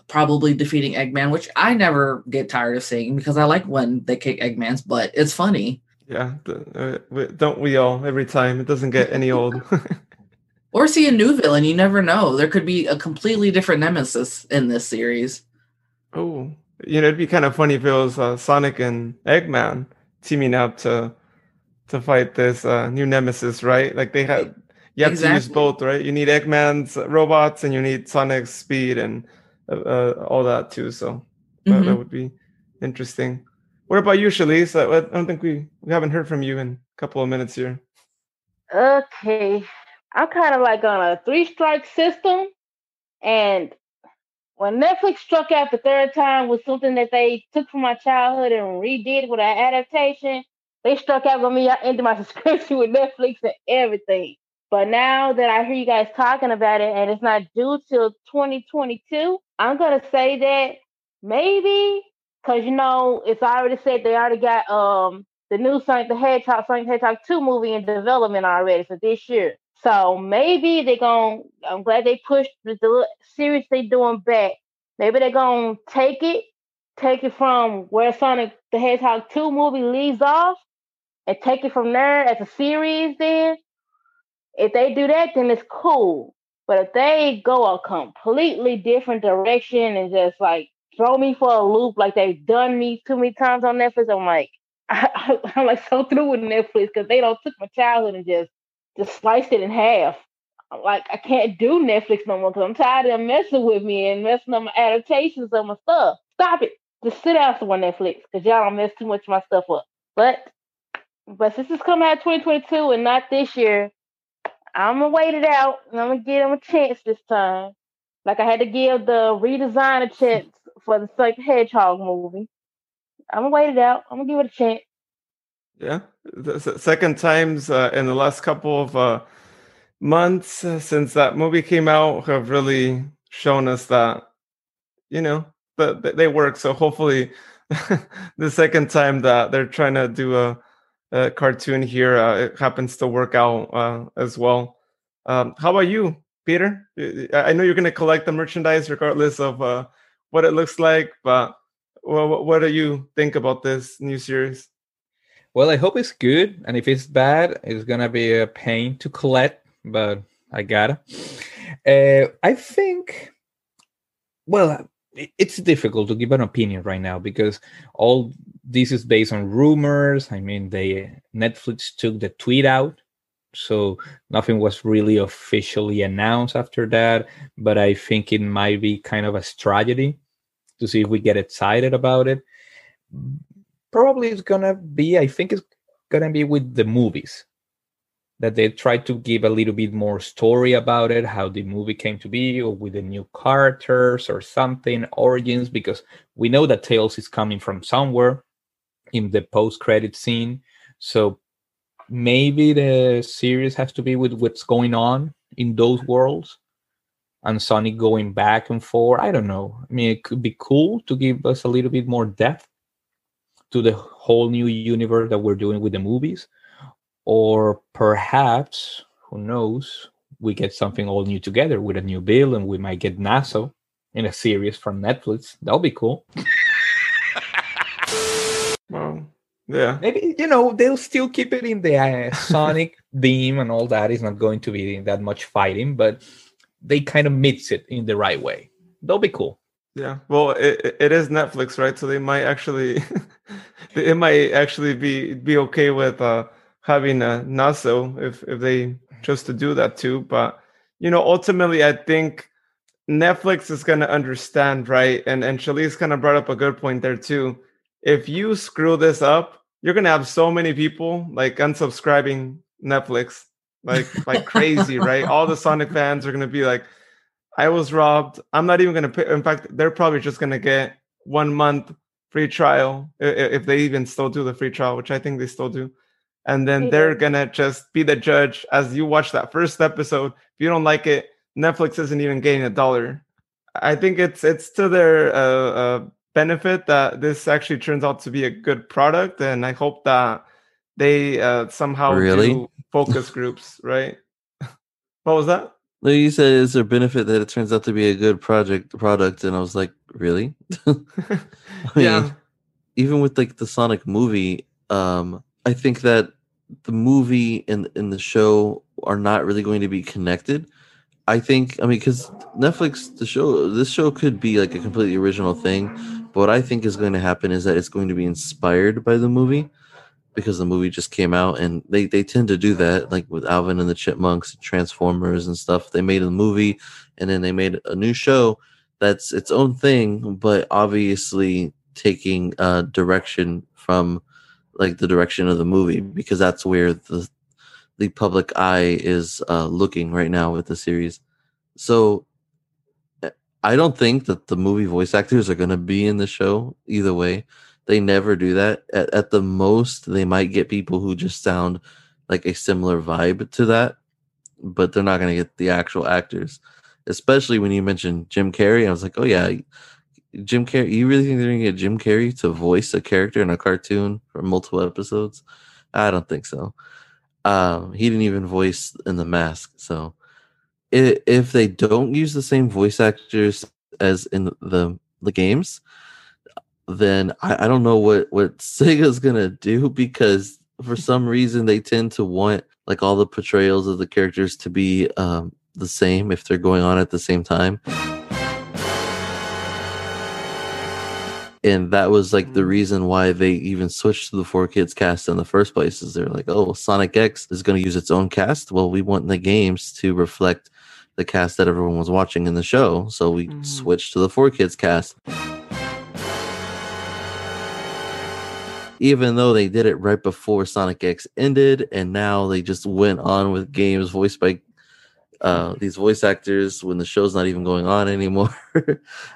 Speaker 2: probably defeating Eggman, which I never get tired of seeing because I like when they kick Eggman's butt. It's funny.
Speaker 3: Yeah, uh, don't we all every time? It doesn't get any old.
Speaker 2: Or see a new villain, you never know. There could be a completely different nemesis in this series.
Speaker 3: oh, you know, it'd be kind of funny if it was uh, Sonic and Eggman teaming up to to fight this uh, new nemesis, right? Like they have you have to use both, right? You need Eggman's robots and you need Sonic's speed and uh, uh, all that too. So that, that
Speaker 2: Mhm.
Speaker 3: would be interesting. What about you, Shalise? I, I don't think we we haven't heard from you in a couple of minutes here.
Speaker 10: Okay. I'm kind of like on a three strike system. And when Netflix struck out the third time with something that they took from my childhood and redid with an adaptation, they struck out on me. I ended my subscription with Netflix and everything. But now that I hear you guys talking about it and it's not due till 2022, I'm to say that maybe because you know it's already said they already got um the new Sonic the Hedgehog, Sonic the Hedgehog 2 movie in development already for this year. So maybe they're to, I'm glad they pushed the, the series they doing back. Maybe they're to take it, take it from where Sonic the Hedgehog 2 movie leaves off and take it from there as a series then. If they do that, then it's cool. But if they go a completely different direction and just like throw me for a loop like they've done me too many times on Netflix, I'm like, I, am like so through with Netflix because they don't took my childhood and just just sliced it in half. I'm like I can't do Netflix no more because I'm tired of them messing with me and messing up my adaptations of my stuff. Stop it. Just sit down somewhere Netflix because y'all don't mess too much of my stuff up. But but since it's coming out 2022 and not this year, I'm gonna wait it out and I'm gonna give them a chance this time. Like I had to give the redesign a chance for the Sonic Hedgehog movie. I'm gonna wait it out. I'm gonna give it a chance.
Speaker 3: Yeah, the second times uh, in the last couple of uh, months uh, since that movie came out have really shown us that you know that that they work. So hopefully, the second time that they're trying to do a, a cartoon here, uh, it happens to work out uh, as well. Um, how about you, Peter? I know you're going to collect the merchandise regardless of uh, what it looks like, but what do you think about this new series?
Speaker 5: Well, I hope it's good, and if it's bad, it's gonna be a pain to collect. But I gotta. Uh, I think. Well, it's difficult to give an opinion right now because all this is based on rumors. I mean, they Netflix took the tweet out, so nothing was really officially announced after that. But I think it might be kind of a strategy to see if we get excited about it probably it's gonna be i think it's gonna be with the movies that they try to give a little bit more story about it how the movie came to be or with the new characters or something origins because we know that tails is coming from somewhere in the post-credit scene. So maybe the series has to be with what's going on in those worlds and sonic going back and forth. I don't know. I mean it could be cool to give us a little bit more depth to the whole new universe that we're doing with the movies or perhaps who knows we get something all new together with a new bill and we might get Nazo in a series from netflix. That'll be cool.
Speaker 3: Well, yeah.
Speaker 5: maybe you know they'll still keep it in the uh, sonic theme and all that. Is not going to be that much fighting but they kind of mix it in the right way. They'll be cool.
Speaker 3: Yeah, well, it, it- it is Netflix, right? So they might actually, it might actually be be okay with uh, having a Nazo if if they chose to do that too. But you know, ultimately, I think Netflix is going to understand, right? And and Shalise kind of brought up a good point there too. If you screw this up, you're going to have so many people like unsubscribing Netflix like like crazy, right? All the Sonic fans are going to be like. I was robbed. I'm not even going to pay. In fact, they're probably just going to get one month free trial if they even still do the free trial, which I think they still do. And then they're going to just be the judge as you watch that first episode. If you don't like it, Netflix isn't even getting a dollar. I think it's it's to their uh, uh, benefit that this actually turns out to be a good product, and I hope that they uh, somehow
Speaker 1: Really?
Speaker 3: do focus groups, right? what was that?
Speaker 1: No, you said is there a benefit that it turns out to be a good project product, and I was like, really? I mean,
Speaker 3: Yeah.
Speaker 1: even with like the Sonic movie, um, I think that the movie and and the show are not really going to be connected. I think, I mean, because Netflix, the show, this show could be like a completely original thing, but what I think is going to happen is that it's going to be inspired by the movie because the movie just came out and they, they tend to do that like with alvin and the chipmunks transformers and stuff they made a movie and then they made a new show that's its own thing but obviously taking uh direction from like the direction of the movie because that's where the the public eye is uh looking right now with the series so uh, I don't think that the movie voice actors are going to be in the show either way. They never do that. At, at the most, they might get people who just sound like a similar vibe to that, but they're not going to get the actual actors. Especially when you mentioned Jim Carrey, I was like, oh yeah, Jim Carrey. You really think they're to get Jim Carrey to voice a character in a cartoon for multiple episodes? I don't think so. Um, he didn't even voice in The Mask, so i- if they don't use the same voice actors as in the the games, then I, I don't know what what Sega's gonna do because for some reason they tend to want like all the portrayals of the characters to be um, the same if they're going on at the same time. And that was like the mm. reason why they even switched to the four kids cast in the first place. Is they're like, oh, Sonic X is going to use its own cast. Well, we want the games to reflect the cast that everyone was watching in the show, so we mm. switched to the four kids cast. Even though they did it right before Sonic X ended, and now they just went on with games voiced by uh, these voice actors when the show's not even going on anymore.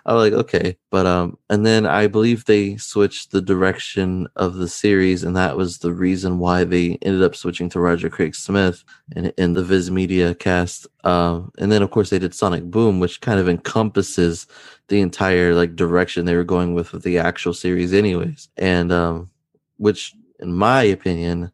Speaker 1: I'm like, okay, but um, and then I believe they switched the direction of the series, and that was the reason why they ended up switching to Roger Craig Smith in, in the Viz Media cast. Um, and then of course they did Sonic Boom, which kind of encompasses the entire like direction they were going with the actual series, anyways, and um, which in my opinion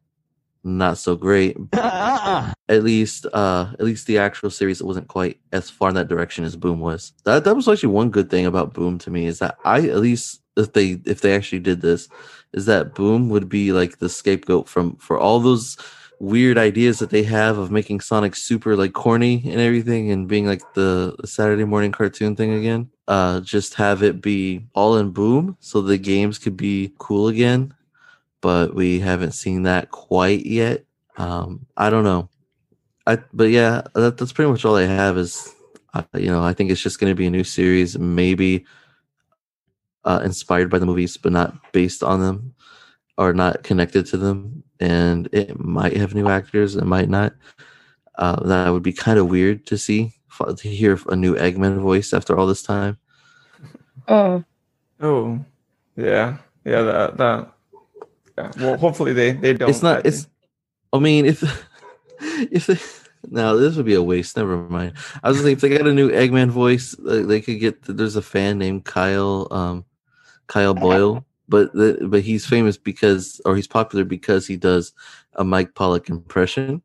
Speaker 1: not so great. at least, uh, at least the actual series wasn't quite as far in that direction as Boom was. That that was actually one good thing about Boom to me is that I at least if they if they actually did this, is that Boom would be like the scapegoat from for all those weird ideas that they have of making Sonic super like corny and everything and being like the Saturday morning cartoon thing again. Uh, just have it be all in Boom so the games could be cool again but we haven't seen that quite yet. Um, I don't know. I but yeah, that, that's pretty much all I have. Is uh, you know I think it's just going to be a new series, maybe uh, inspired by the movies, but not based on them or not connected to them, and it might have new actors, it might not. Uh, that would be kind of weird to see to hear a new Eggman voice after all this time.
Speaker 10: Mm.
Speaker 3: Oh, yeah, yeah. That that. Yeah. Well, hopefully they they don't.
Speaker 1: it's not it's i mean if if they no this would be a waste never mind i was thinking if they got a new eggman voice uh, they could get there's a fan named kyle um kyle boyle but the, but he's famous because or he's popular because he does a mike pollock impression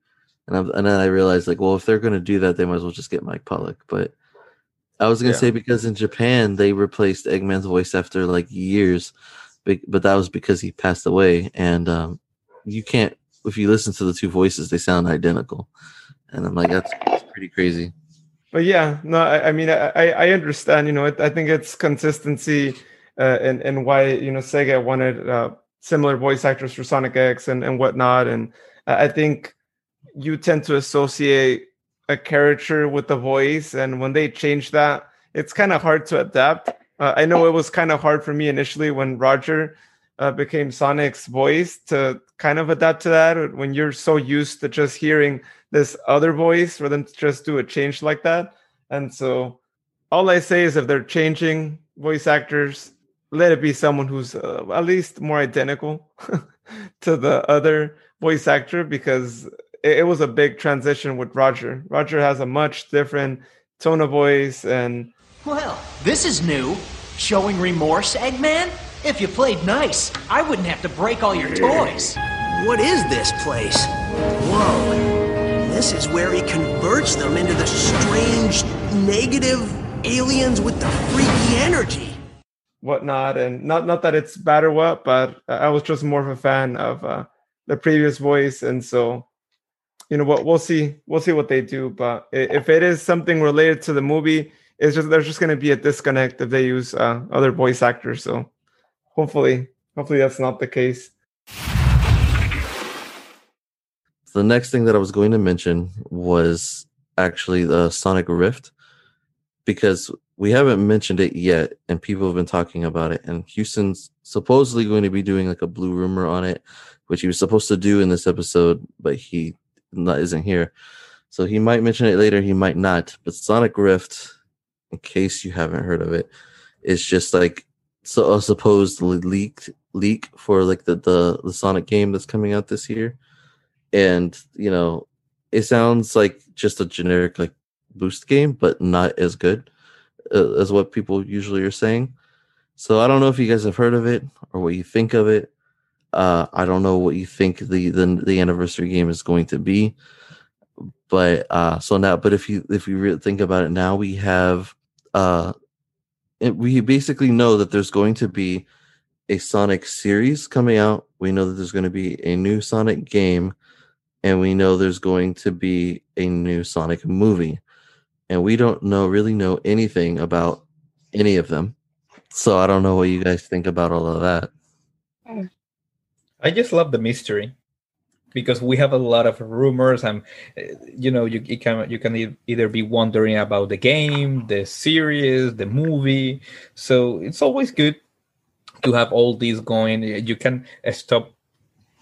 Speaker 1: and, i and then i realized like well if they're going to do that they might as well just get mike pollock but i was going to
Speaker 3: Yeah.
Speaker 1: say because in japan they replaced eggman's voice after like years but, that was because he passed away and um you can't if you listen to the two voices they sound identical and i'm like that's, that's pretty crazy
Speaker 3: But yeah, no, I, I mean, I, I understand. You know, it, I think it's consistency, uh, and and why you know Sega wanted uh, similar voice actors for Sonic X and and whatnot, and I I think you tend to associate a character with the voice, and when they change that, it's kind of hard to adapt. Uh, I know it was kind of hard for me initially when Roger uh, became Sonic's voice to kind of adapt to that when you're so used to just hearing this other voice for them to just do a change like that. And so all I say is if they're changing voice actors, let it be someone who's uh, at least more identical to the other voice actor because it, it was a big transition with Roger. Roger has a much different tone of voice and
Speaker 12: Well, this is new. Showing remorse, Eggman? If you played nice, I wouldn't have to break all your toys. What is this place? Whoa. This is where he converts them into the strange, negative aliens with the freaky energy.
Speaker 3: whatnot and not not that it's bad or what but i was just more of a fan of uh the previous voice and so you know what we'll see we'll see what they do but if it is something related to the movie it's just there's just going to be a disconnect if they use uh other voice actors so hopefully hopefully that's not the case
Speaker 1: The next thing that I was going to mention was actually the Sonic Rift because we haven't mentioned it yet and people have been talking about it and Houston's supposedly going to be doing like a blue rumor on it which he was supposed to do in this episode but he not, isn't here. So he might mention it later, he might not. But Sonic Rift in case you haven't heard of it, it is just like so a supposed leaked leak for like the, the the Sonic game that's coming out this year. And you know it sounds like just a generic like boost game but not as good uh, as what people usually are saying. So i don't know if you guys have heard of it or what you think of it. Uh i don't know what you think the the, the anniversary game is going to be. But uh so now but if you if you really think about it now we have uh it, we basically know that there's going to be a sonic series coming out we know that there's going to be a new sonic game and we know there's going to be a new Sonic movie. And we don't know really know anything about any of them. So I don't know what you guys think about all of that.
Speaker 5: I just love the mystery because we have a lot of rumors and uh, you know you, you can you can either be wondering about the game, the series, the movie. So it's always good to have all these going. You can stop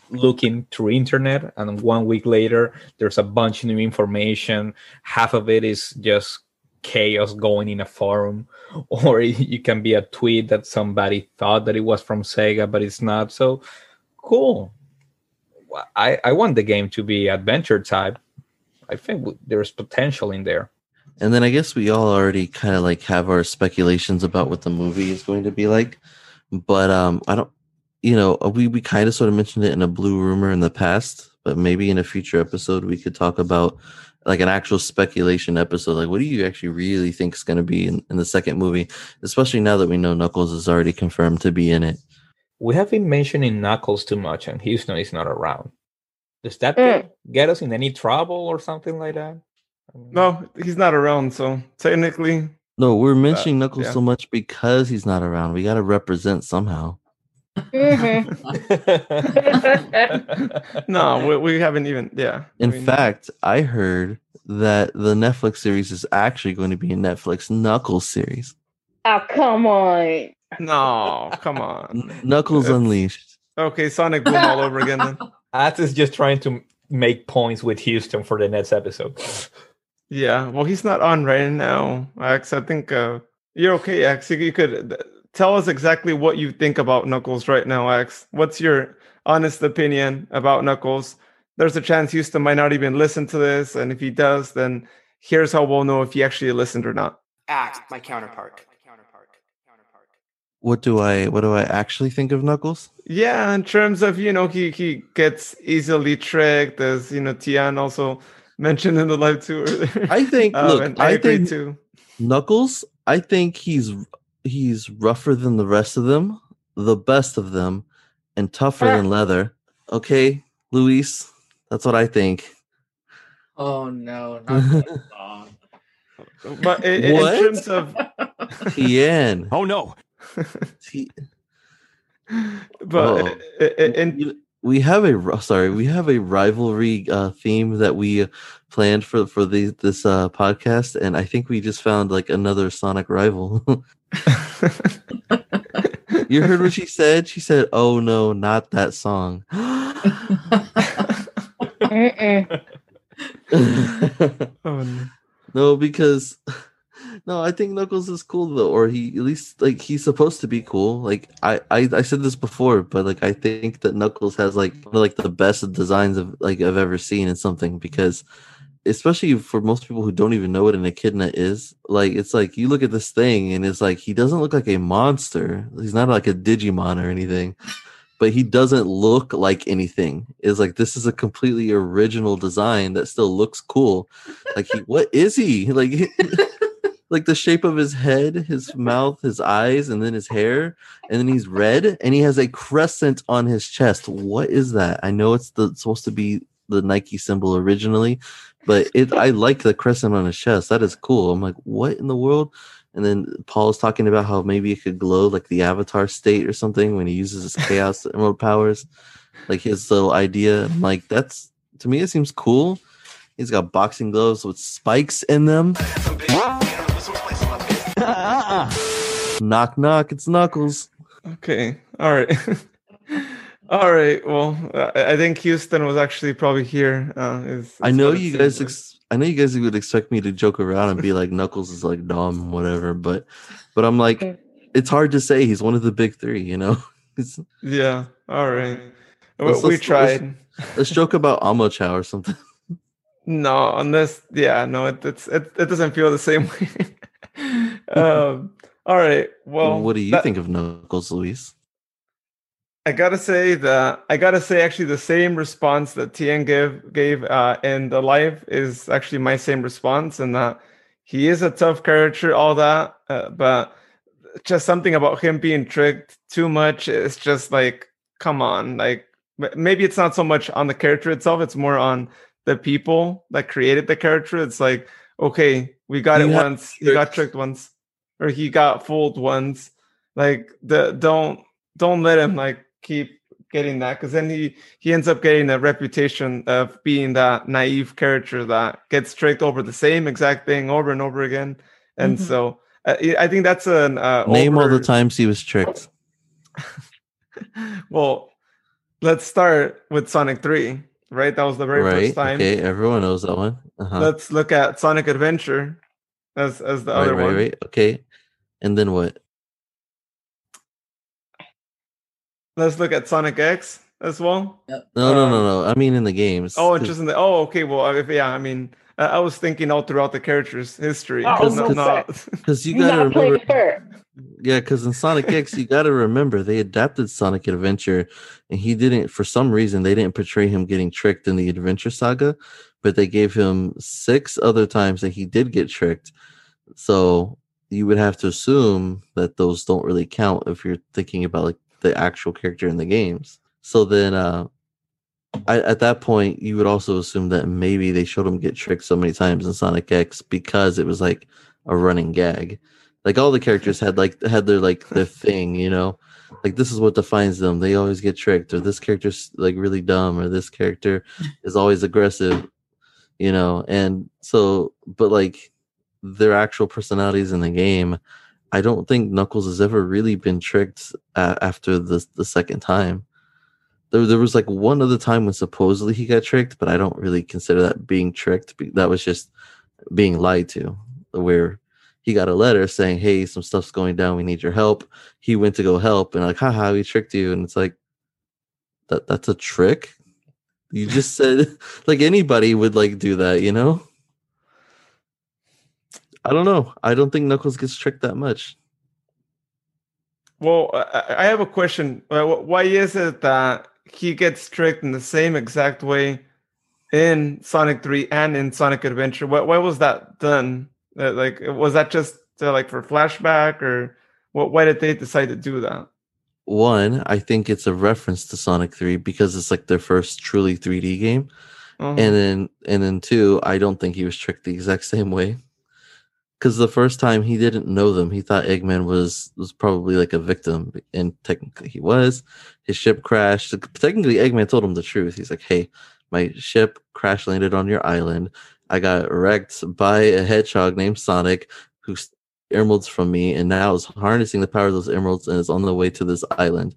Speaker 5: looking through internet and one week later there's a bunch of new information half of it is just chaos going in a forum or you can be a tweet that somebody thought that it was from sega but it's not so cool i i want the game to be adventure type i think there's potential in there
Speaker 1: And then I guess we all already kind of like have our speculations about what the movie is going to be like. But um I don't you know, uh, we we kind of sort of mentioned it in a blue rumor in the past, but maybe in a future episode we could talk about like an actual speculation episode. Like what do you actually really think is going to be in, in the second movie, especially now that we know Knuckles is already confirmed to be in it.
Speaker 5: We have been mentioning knuckles too much and houston is not around does that mm. get, get us in any trouble or something like that
Speaker 3: no he's not around so technically
Speaker 1: No, we're uh, mentioning Knuckles
Speaker 3: yeah.
Speaker 1: so much because he's not around. We got to represent somehow. Mm-hmm.
Speaker 3: no we, we haven't even yeah
Speaker 1: In
Speaker 3: I mean,
Speaker 1: fact, I heard that the Netflix series is actually going to be a Netflix Knuckles series.
Speaker 10: Oh, come on.
Speaker 3: No come on
Speaker 1: Knuckles
Speaker 3: That's-
Speaker 1: Unleashed.
Speaker 3: okay sonic boom all over again then
Speaker 5: At is just trying to make points with Houston for the next episode.
Speaker 3: Yeah, well, he's not on right now, X. I think uh, you're okay, X. You, you could uh, tell us exactly what you think about Knuckles right now, X. What's your honest opinion about Knuckles? There's a chance Houston might not even listen to this, and if he does, then here's how we'll know if he actually listened or not.
Speaker 6: Act my counterpart.
Speaker 1: What do I what do I actually think of Knuckles?
Speaker 3: Yeah, in terms of you know he he gets easily tricked, as you know Tien also mentioned in the live tour.
Speaker 1: I think
Speaker 3: Um,
Speaker 1: look,
Speaker 3: and
Speaker 1: I,
Speaker 3: agree
Speaker 1: think
Speaker 3: too.
Speaker 1: Knuckles, I think he's he's rougher than the rest of them, the best of them, and tougher than leather. Okay, Luis, that's what I think.
Speaker 2: Oh no, not.
Speaker 3: But in, in terms of
Speaker 1: Tien.
Speaker 13: Oh no.
Speaker 1: T-
Speaker 3: but
Speaker 1: Oh.
Speaker 3: i- i-
Speaker 1: we have a sorry we have a rivalry uh theme that we uh, planned for for the this uh podcast and i think we just found like another sonic rival you heard what she said she said oh no not that song
Speaker 10: Mm-mm.
Speaker 3: oh, no.
Speaker 1: no because no i think knuckles is cool though or he at least like he's supposed to be cool like I, I i said this before but like i think that knuckles has like one of like the best designs of like i've ever seen in something because especially for most people who don't even know what an echidna is like it's like you look at this thing and it's like he doesn't look like a monster he's not like a digimon or anything but he doesn't look like anything. It's like this is a completely original design that still looks cool. Like he, what is he? Like like the shape of his head, his mouth, his eyes, and then his hair, and then he's red, and he has a crescent on his chest. What is that? I know it's the supposed to be the Nike symbol originally, but it I like the crescent on his chest. That is cool. I'm like, what in the world? And then Paul is talking about how maybe it could glow like the Avatar state or something when he uses his Chaos Emerald powers, like his little idea. I'm like, that's to me, it seems cool. He's got boxing gloves with spikes in them. knock knock, it's Knuckles.
Speaker 3: Okay. All right. All right. Well, I I think Houston was actually probably here. Uh, is,
Speaker 1: I know you guys. Ex- I know you guys would expect me to joke around and be like Knuckles is like dumb, whatever. But, but I'm like, it's hard to say. He's one of the big three, you know.
Speaker 3: Yeah. All right. We,
Speaker 1: let's-
Speaker 3: we
Speaker 1: let's-
Speaker 3: tried.
Speaker 1: Let's, let's joke about Omochao or something.
Speaker 3: No, unless yeah, no, it it's it, it doesn't feel the same way. Um, all right. Well,
Speaker 1: what do you
Speaker 3: that-
Speaker 1: think of Knuckles, Luis?
Speaker 3: I gotta say that I gotta say actually the same response that Tien gave gave uh, in the live is actually my same response, and that he is a tough character, all that, uh, but just something about him being tricked too much. It's just like, come on, like maybe it's not so much on the character itself; it's more on the people that created the character. It's like, okay, we got
Speaker 1: You
Speaker 3: it once, he got tricked once, or he got fooled once. Like the don't don't let him like keep getting that because then he he ends up getting a reputation of being that naive character that gets tricked over the same exact thing over and over again and
Speaker 1: Mhm.
Speaker 3: so uh, I- think that's an uh
Speaker 1: Name all the times he was tricked.
Speaker 3: well let's start with sonic 3 right that was the very
Speaker 1: right?
Speaker 3: first time
Speaker 1: Okay, everyone knows that one. Uh-huh.
Speaker 3: let's look at sonic adventure as as the
Speaker 1: right,
Speaker 3: other
Speaker 1: right,
Speaker 3: one
Speaker 1: right. Okay, and then what?
Speaker 3: let's look at sonic x as well
Speaker 1: No, no, no, no. I mean in the games.
Speaker 3: Oh, and
Speaker 1: 'Cause-
Speaker 3: just in the oh, okay. Well, if, yeah, I mean, I, I was thinking all throughout the character's history.
Speaker 1: Oh,
Speaker 3: Cause
Speaker 1: no,
Speaker 3: no, no-
Speaker 1: Because you gotta remember, yeah, because in Sonic X, you gotta remember they adapted Sonic Adventure, and he didn't. For some reason, they didn't portray him getting tricked in the Adventure Saga, but they gave him six other times that he did get tricked. So you would have to assume that those don't really count if you're thinking about like the actual character in the games. So then, uh, I, at that point, you would also assume that maybe they showed him get tricked so many times in Sonic X because it was like a running gag. Like all the characters had like had their like their thing, you know. Like this is what defines them. They always get tricked, or this character's like really dumb, or this character is always aggressive, you know. And so, but like their actual personalities in the game, I don't think Knuckles has ever really been tricked uh, after the the second time. There, there was like one other time when supposedly he got tricked, but I don't really consider that being tricked. That was just being lied to, where he got a letter saying, "Hey, some stuff's going down. We need your help." He went to go help, and like, haha, we tricked you. And it's like, that that's a trick. You just said like anybody would like do that, you know. I don't know. I don't think Knuckles gets tricked that much.
Speaker 3: well, I, I have a question. Uh, Why is it that he gets tricked in the same exact way in Sonic Three and in Sonic Adventure? Why, why was that done? Uh, like, was that just uh, like for flashback, or what? Why did they decide to do that?
Speaker 1: One, I think it's a reference to Sonic 3 because it's like their first truly 3D game.
Speaker 3: Uh-huh.
Speaker 1: And then and then two, I don't think he was tricked the exact same way. Cause the first time he didn't know them. He thought Eggman was was probably like a victim, and technically he was. His ship crashed. Technically, Eggman told him the truth. He's like, "Hey, my ship crash landed on your island. I got wrecked by a hedgehog named Sonic, who emeralds from me, and now is harnessing the power of those emeralds and is on the way to this island."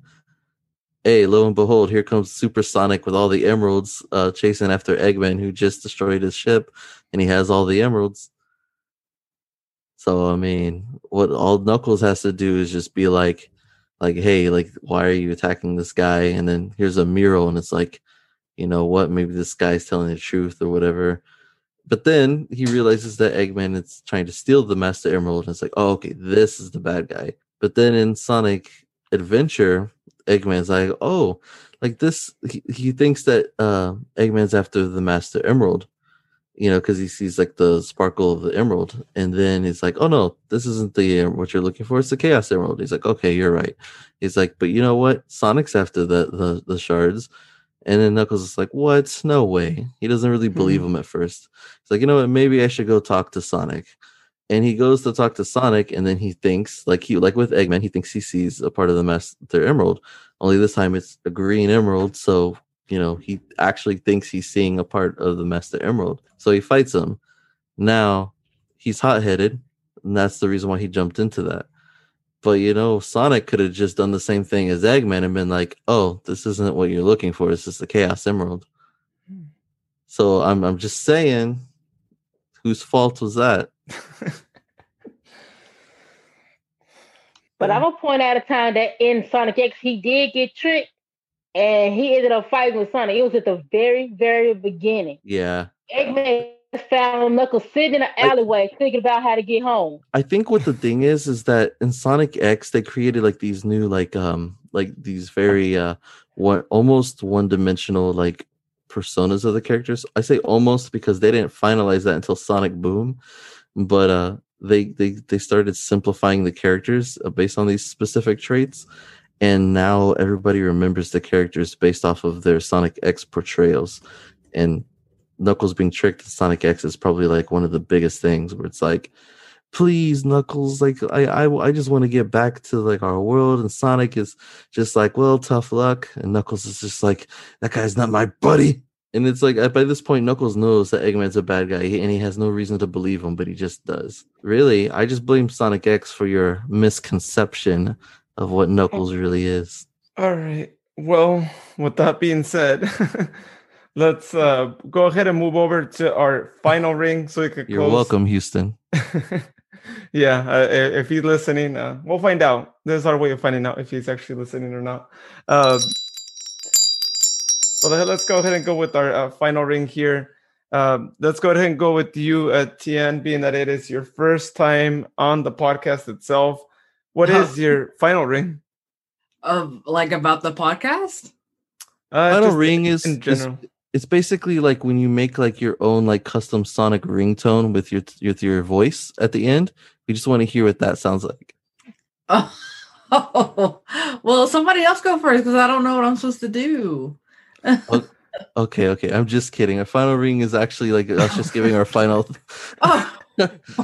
Speaker 1: Hey, lo and behold, here comes Super Sonic with all the emeralds, uh, chasing after Eggman, who just destroyed his ship, and he has all the emeralds. So I mean, what all Knuckles has to do is just be like, like, hey, like, why are you attacking this guy? And then here's a mural, and it's like, you know what? Maybe this guy's telling the truth or whatever. But then he realizes that Eggman is trying to steal the Master Emerald, and it's like, oh, okay, this is the bad guy. But then in Sonic Adventure, Eggman's like, oh, like this. He, he thinks that uh, Eggman's after the Master Emerald, you know, because he sees like the sparkle of the emerald, and then he's like, oh no, this isn't the uh, what you're looking for. It's the Chaos Emerald. He's like, okay, you're right. He's like, but you know what? Sonic's after the the, the shards. And then Knuckles is like, "What? No way." He doesn't really believe him at first. He's like, "You know what? Maybe I should go talk to Sonic." And he goes to talk to Sonic, and then he thinks, like he like with Eggman, he thinks he sees a part of the Master Emerald. Only this time it's a green emerald, so you know he actually thinks he's seeing a part of the Master Emerald. So he fights him. Now he's hot headed, and that's the reason why he jumped into that. But you know, Sonic could have just done the same thing as Eggman and been like, "Oh, this isn't what you're looking for. This is the Chaos Emerald." Hmm. So I'm I'm just saying, whose fault was that?
Speaker 10: But I'm gonna point out a time that in Sonic X he did get tricked and he ended up fighting with Sonic. It was at the very, very beginning.
Speaker 1: Yeah,
Speaker 10: Eggman found Knuckles sitting in an alleyway thinking about how to get home.
Speaker 1: I think what the thing is is that in Sonic X they created like these new like um like these very uh one almost one dimensional like personas of the characters. I say almost because they didn't finalize that until Sonic Boom, but uh they they they started simplifying the characters uh, based on these specific traits and now everybody remembers the characters based off of their Sonic X portrayals. And Knuckles being tricked in Sonic X is probably like one of the biggest things where it's like please Knuckles like I I, I just want to get back to like our world. And Sonic is just like well tough luck. And Knuckles is just like that guy's not my buddy. And it's like by this point Knuckles knows that Eggman's a bad guy and he has no reason to believe him but he just does. Really I just blame Sonic X for your misconception of what Knuckles really is
Speaker 3: All right. Well, with that being said, let's uh, go ahead and move over to our final ring so we could
Speaker 1: you're
Speaker 3: close.
Speaker 1: welcome Houston
Speaker 3: yeah, uh, if he's listening, uh, we'll find out. This is our way of finding out if he's actually listening or not. Uh, well, let's go ahead and go with our uh, final ring here. Um, let's go ahead and go with you, uh, Tien, being that it is your first time on the podcast itself. What is your final ring?
Speaker 2: Of like about the podcast?
Speaker 3: Uh,
Speaker 1: Final
Speaker 3: just
Speaker 1: ring is,
Speaker 3: in
Speaker 1: is
Speaker 3: general.
Speaker 1: it's basically like when you make like your own like custom sonic ringtone with your with your voice at the end. We just want to hear what that sounds like.
Speaker 2: Oh, well, somebody else go first because I don't know what I'm supposed to do.
Speaker 1: Okay, okay. I'm just kidding. Our final ring is actually like us just giving our final.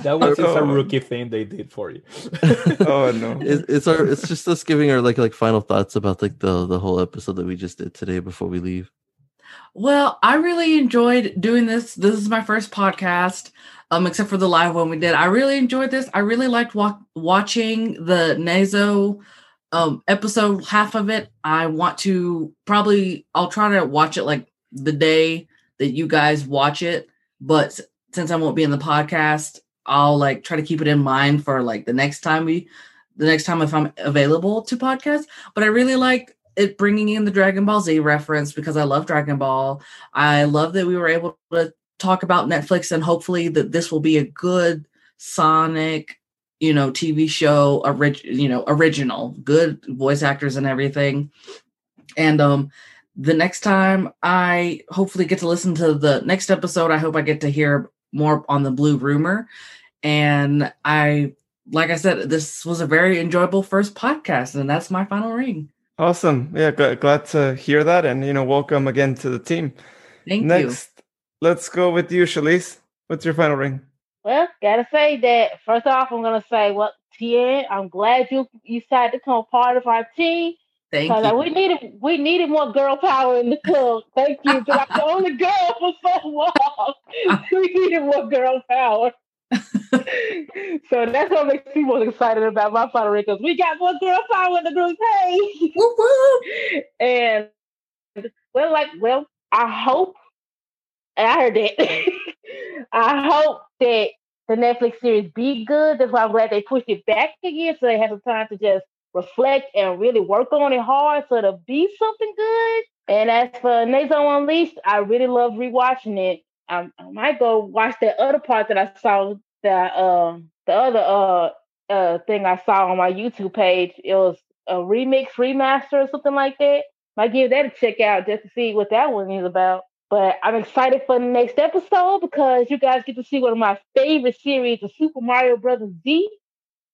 Speaker 5: That was just a
Speaker 1: Oh.
Speaker 5: rookie thing they did for you.
Speaker 3: oh no!
Speaker 1: It, it's our. It's just us giving our like like final thoughts about like the the whole episode that we just did today before we leave.
Speaker 2: Well, I really enjoyed doing this. This is my first podcast, um, except for the live one we did. I really enjoyed this. I really liked wa- watching the Nazo um episode half of it. I want to probably I'll try to watch it like the day that you guys watch it, but s- since I won't be in the podcast, I'll like try to keep it in mind for like the next time we the next time if I'm available to podcast. But I really like it bringing in the Dragon Ball Z reference because I love Dragon Ball. I love that we were able to talk about Netflix and hopefully that this will be a good Sonic, you know, TV show, orig- you know, original, good voice actors and everything. And um the next time I hopefully get to listen to the next episode, I hope I get to hear more on the Blue Rumor. And I like I said, this was a very enjoyable first podcast, and that's my final ring.
Speaker 3: Awesome. Yeah, gl- glad to hear that, and you know, welcome again to the team.
Speaker 2: Thank you.
Speaker 3: Next, let's go with you, Shalise. What's your final ring?
Speaker 10: Well, gotta say that first off, I'm gonna say, well, Tien, I'm glad you you decided to become part of our team.
Speaker 2: Thank you.
Speaker 10: we needed we needed more girl power in the club. Thank you. Because I'm the only girl for so long. we needed more girl power. so that's what makes me most excited about my final because we got more girl power in the group. Hey, and well, like, well, I hope I heard that. I hope that the Netflix series be good. That's why I'm glad they pushed it back again so they have some time to just reflect and really work on it hard so it'll be something good. And as for Nazo Unleashed, I really love rewatching it. I, I might go watch that other part that I saw that um the other uh uh thing I saw on my YouTube page. It was a remix, remaster, or something like that. Might give that a check out just to see what that one is about. But I'm excited for the next episode because you guys get to see one of my favorite series, the Super Mario Brothers Z.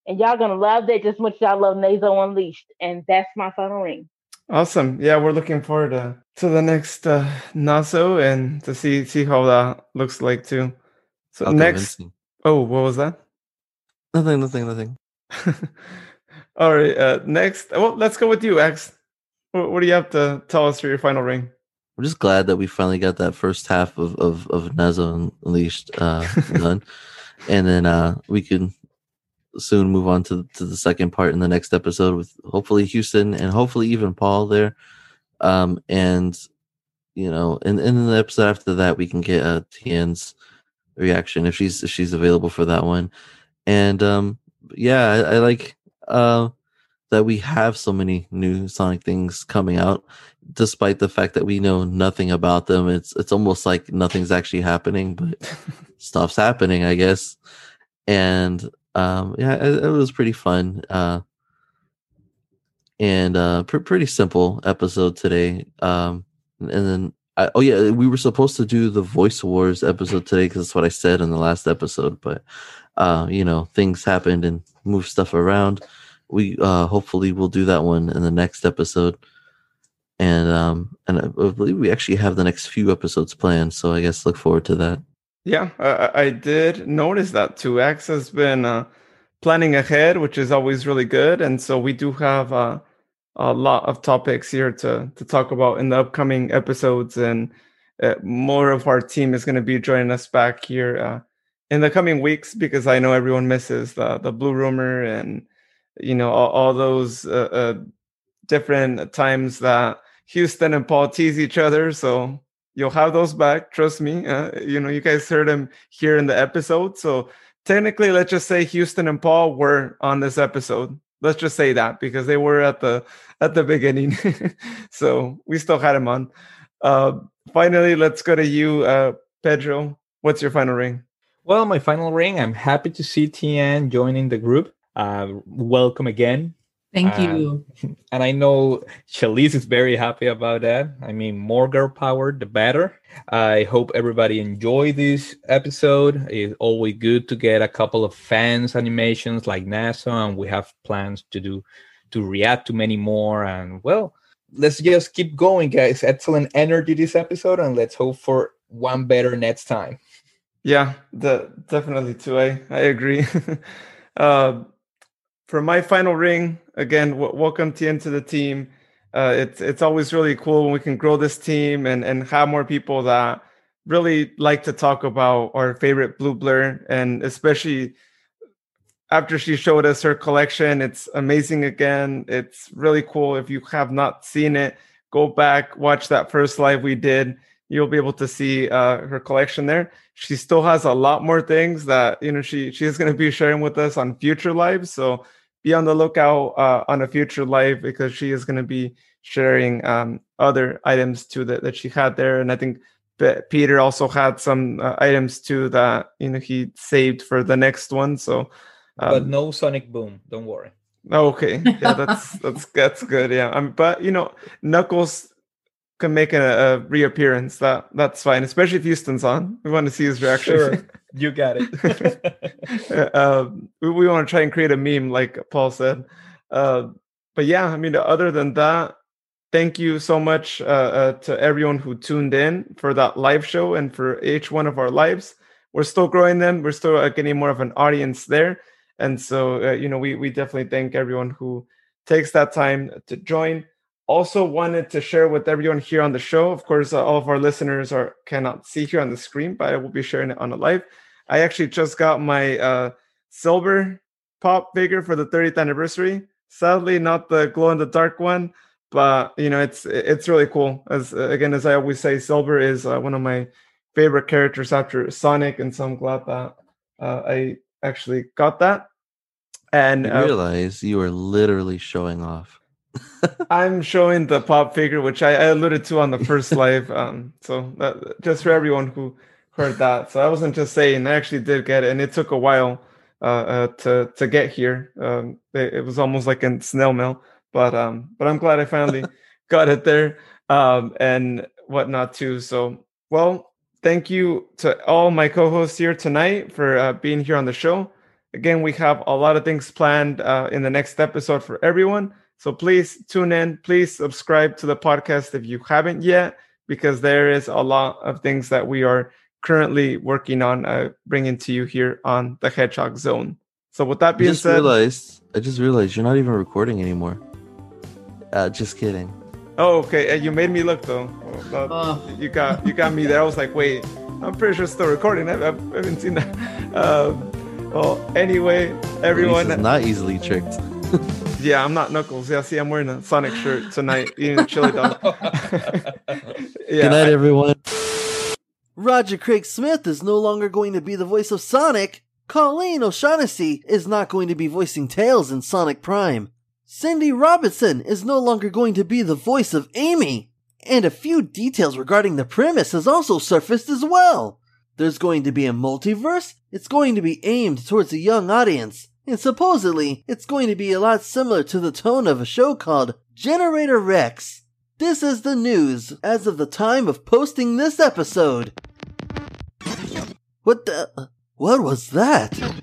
Speaker 10: And y'all gonna love that just as much as I love Nazo Unleashed. And that's my final ring.
Speaker 3: Awesome. Yeah, we're looking forward to, to the next uh, Nazo and to see see how that looks like too. So
Speaker 1: How
Speaker 3: next, oh, what was that?
Speaker 1: Nothing, nothing, nothing.
Speaker 3: All right. Uh, next, well, let's go with you, X. What, what do you have to tell us for your final ring?
Speaker 1: I'm just glad that we finally got that first half of of of Nazo Unleashed uh, done, and then uh, we can soon move on to to the second part in the next episode with hopefully Houston and hopefully even Paul there, um, and you know, and, and in the episode after that we can get uh, Tien's reaction if she's if she's available for that one, and um, yeah, I, I like uh that we have so many new Sonic things coming out, despite the fact that we know nothing about them. It's it's almost like nothing's actually happening, but stuff's happening, I guess. And um, yeah, it, it was pretty fun. Uh, and uh, pr- pretty simple episode today. Um, and then I, oh yeah, we were supposed to do the Voice Wars episode today because that's what I said in the last episode, but uh, you know, things happened and moved stuff around we uh hopefully will do that one in the next episode and um and i I believe we actually have the next few episodes planned so i guess look forward to that
Speaker 3: Yeah, uh, I did notice that too. X has been uh, planning ahead, which is always really good, and so we do have uh, a lot of topics here to to talk about in the upcoming episodes, and uh, more of our team is going to be joining us back here uh, in the coming weeks because I know everyone misses the the blue rumor and you know all, all those uh, uh, different times that Houston and Paul tease each other. So you'll have those back. Trust me. Uh, you know, you guys heard them here in the episode. So technically, let's just say Houston and Paul were on this episode. Let's just say that because they were at the at the beginning. so we still had them on. Uh, finally, let's go to you, uh, Pedro. What's your final ring?
Speaker 5: Well, my final ring. I'm happy to see Tien joining the group. Uh, welcome again.
Speaker 2: Thank
Speaker 5: Uh,
Speaker 2: you.
Speaker 5: and I know Chalice is very happy about that. I mean, more girl power, the better. I hope everybody enjoyed this episode. It's always good to get a couple of fans animations like Nazo, and we have plans to do to react to many more. And well, let's just keep going, guys. Excellent energy this episode, and let's hope for one better next time.
Speaker 3: Yeah, the definitely too. I I agree. uh, for my final ring, again, w- welcome Tien to the team. Uh, it's it's always really cool when we can grow this team and and have more people that really like to talk about our favorite blue blur, and especially after she showed us her collection, it's amazing again. It's really cool. If you have not seen it, go back, watch that first live we did. You'll be able to see uh, her collection there. She still has a lot more things that you know she she is going to be sharing with us on future lives. So be on the lookout uh, on a future live because she is going to be sharing um, other items too that, that she had there. And I think Peter also had some uh, items too that you know he saved for the next one. So
Speaker 5: but
Speaker 3: um,
Speaker 5: no Sonic Boom. Don't worry.
Speaker 3: Okay, yeah, that's that's that's good. Yeah, um, but you know, Knuckles can make a, a reappearance. That that's fine, especially if Houston's on. We want to see his reaction.
Speaker 5: Sure, you got it.
Speaker 3: um, we, we want to try and create a meme, like Paul said. Uh, but yeah, I mean, other than that, thank you so much uh, uh, to everyone who tuned in for that live show and for each one of our lives. We're still growing them. We're still uh, getting more of an audience there, and so uh, you know, we we definitely thank everyone who takes that time to join. Also, wanted to share with everyone here on the show. Of course, uh, all of our listeners are cannot see here on the screen, but I will be sharing it on the live. I actually just got my uh, silver pop figure for the 30th anniversary. Sadly, not the glow in the dark one, but you know it's it's really cool. As again, as I always say, silver is uh, one of my favorite characters after Sonic, and so I'm glad that uh, I actually got that. And
Speaker 1: you
Speaker 3: uh,
Speaker 1: realize you are literally showing off
Speaker 3: I'm showing the pop figure, which I, I alluded to on the first live. Um, so that, just for everyone who heard that. So I wasn't just saying, I actually did get it, and it took a while uh, uh, to to get here. Um, it, it was almost like in snail mail, but um, but I'm glad I finally got it there um, and whatnot too. So well, thank you to all my co-hosts here tonight for uh, being here on the show. Again, we have a lot of things planned uh, in the next episode for everyone. So please tune in. Please subscribe to the podcast if you haven't yet, because there is a lot of things that we are currently working on uh, bringing to you here on the Hedgehog Zone. So with that being
Speaker 1: I
Speaker 3: being
Speaker 1: just
Speaker 3: said,
Speaker 1: realized. I just realized you're not even recording anymore. Uh, just kidding.
Speaker 3: oh okay, uh, you made me look though. Uh,
Speaker 2: Oh.
Speaker 3: You got you got me there. I was like, wait, I'm pretty sure it's still recording. I, I haven't seen that. Um, well, anyway, everyone.
Speaker 1: Luis is not easily tricked.
Speaker 3: Yeah, I'm not Knuckles. Yeah, see, I'm wearing a Sonic shirt tonight, eating a chili dog.
Speaker 1: Good night, everyone.
Speaker 11: Roger Craig Smith is no longer going to be the voice of Sonic. Colleen O'Shaughnessy is not going to be voicing Tails in Sonic Prime. Cindy Robinson is no longer going to be the voice of Amy. And a few details regarding the premise has also surfaced as well. There's going to be a multiverse, it's going to be aimed towards a young audience, and supposedly it's going to be a lot similar to the tone of a show called Generator Rex. This is the news as of the time of posting this episode. What the? What was that?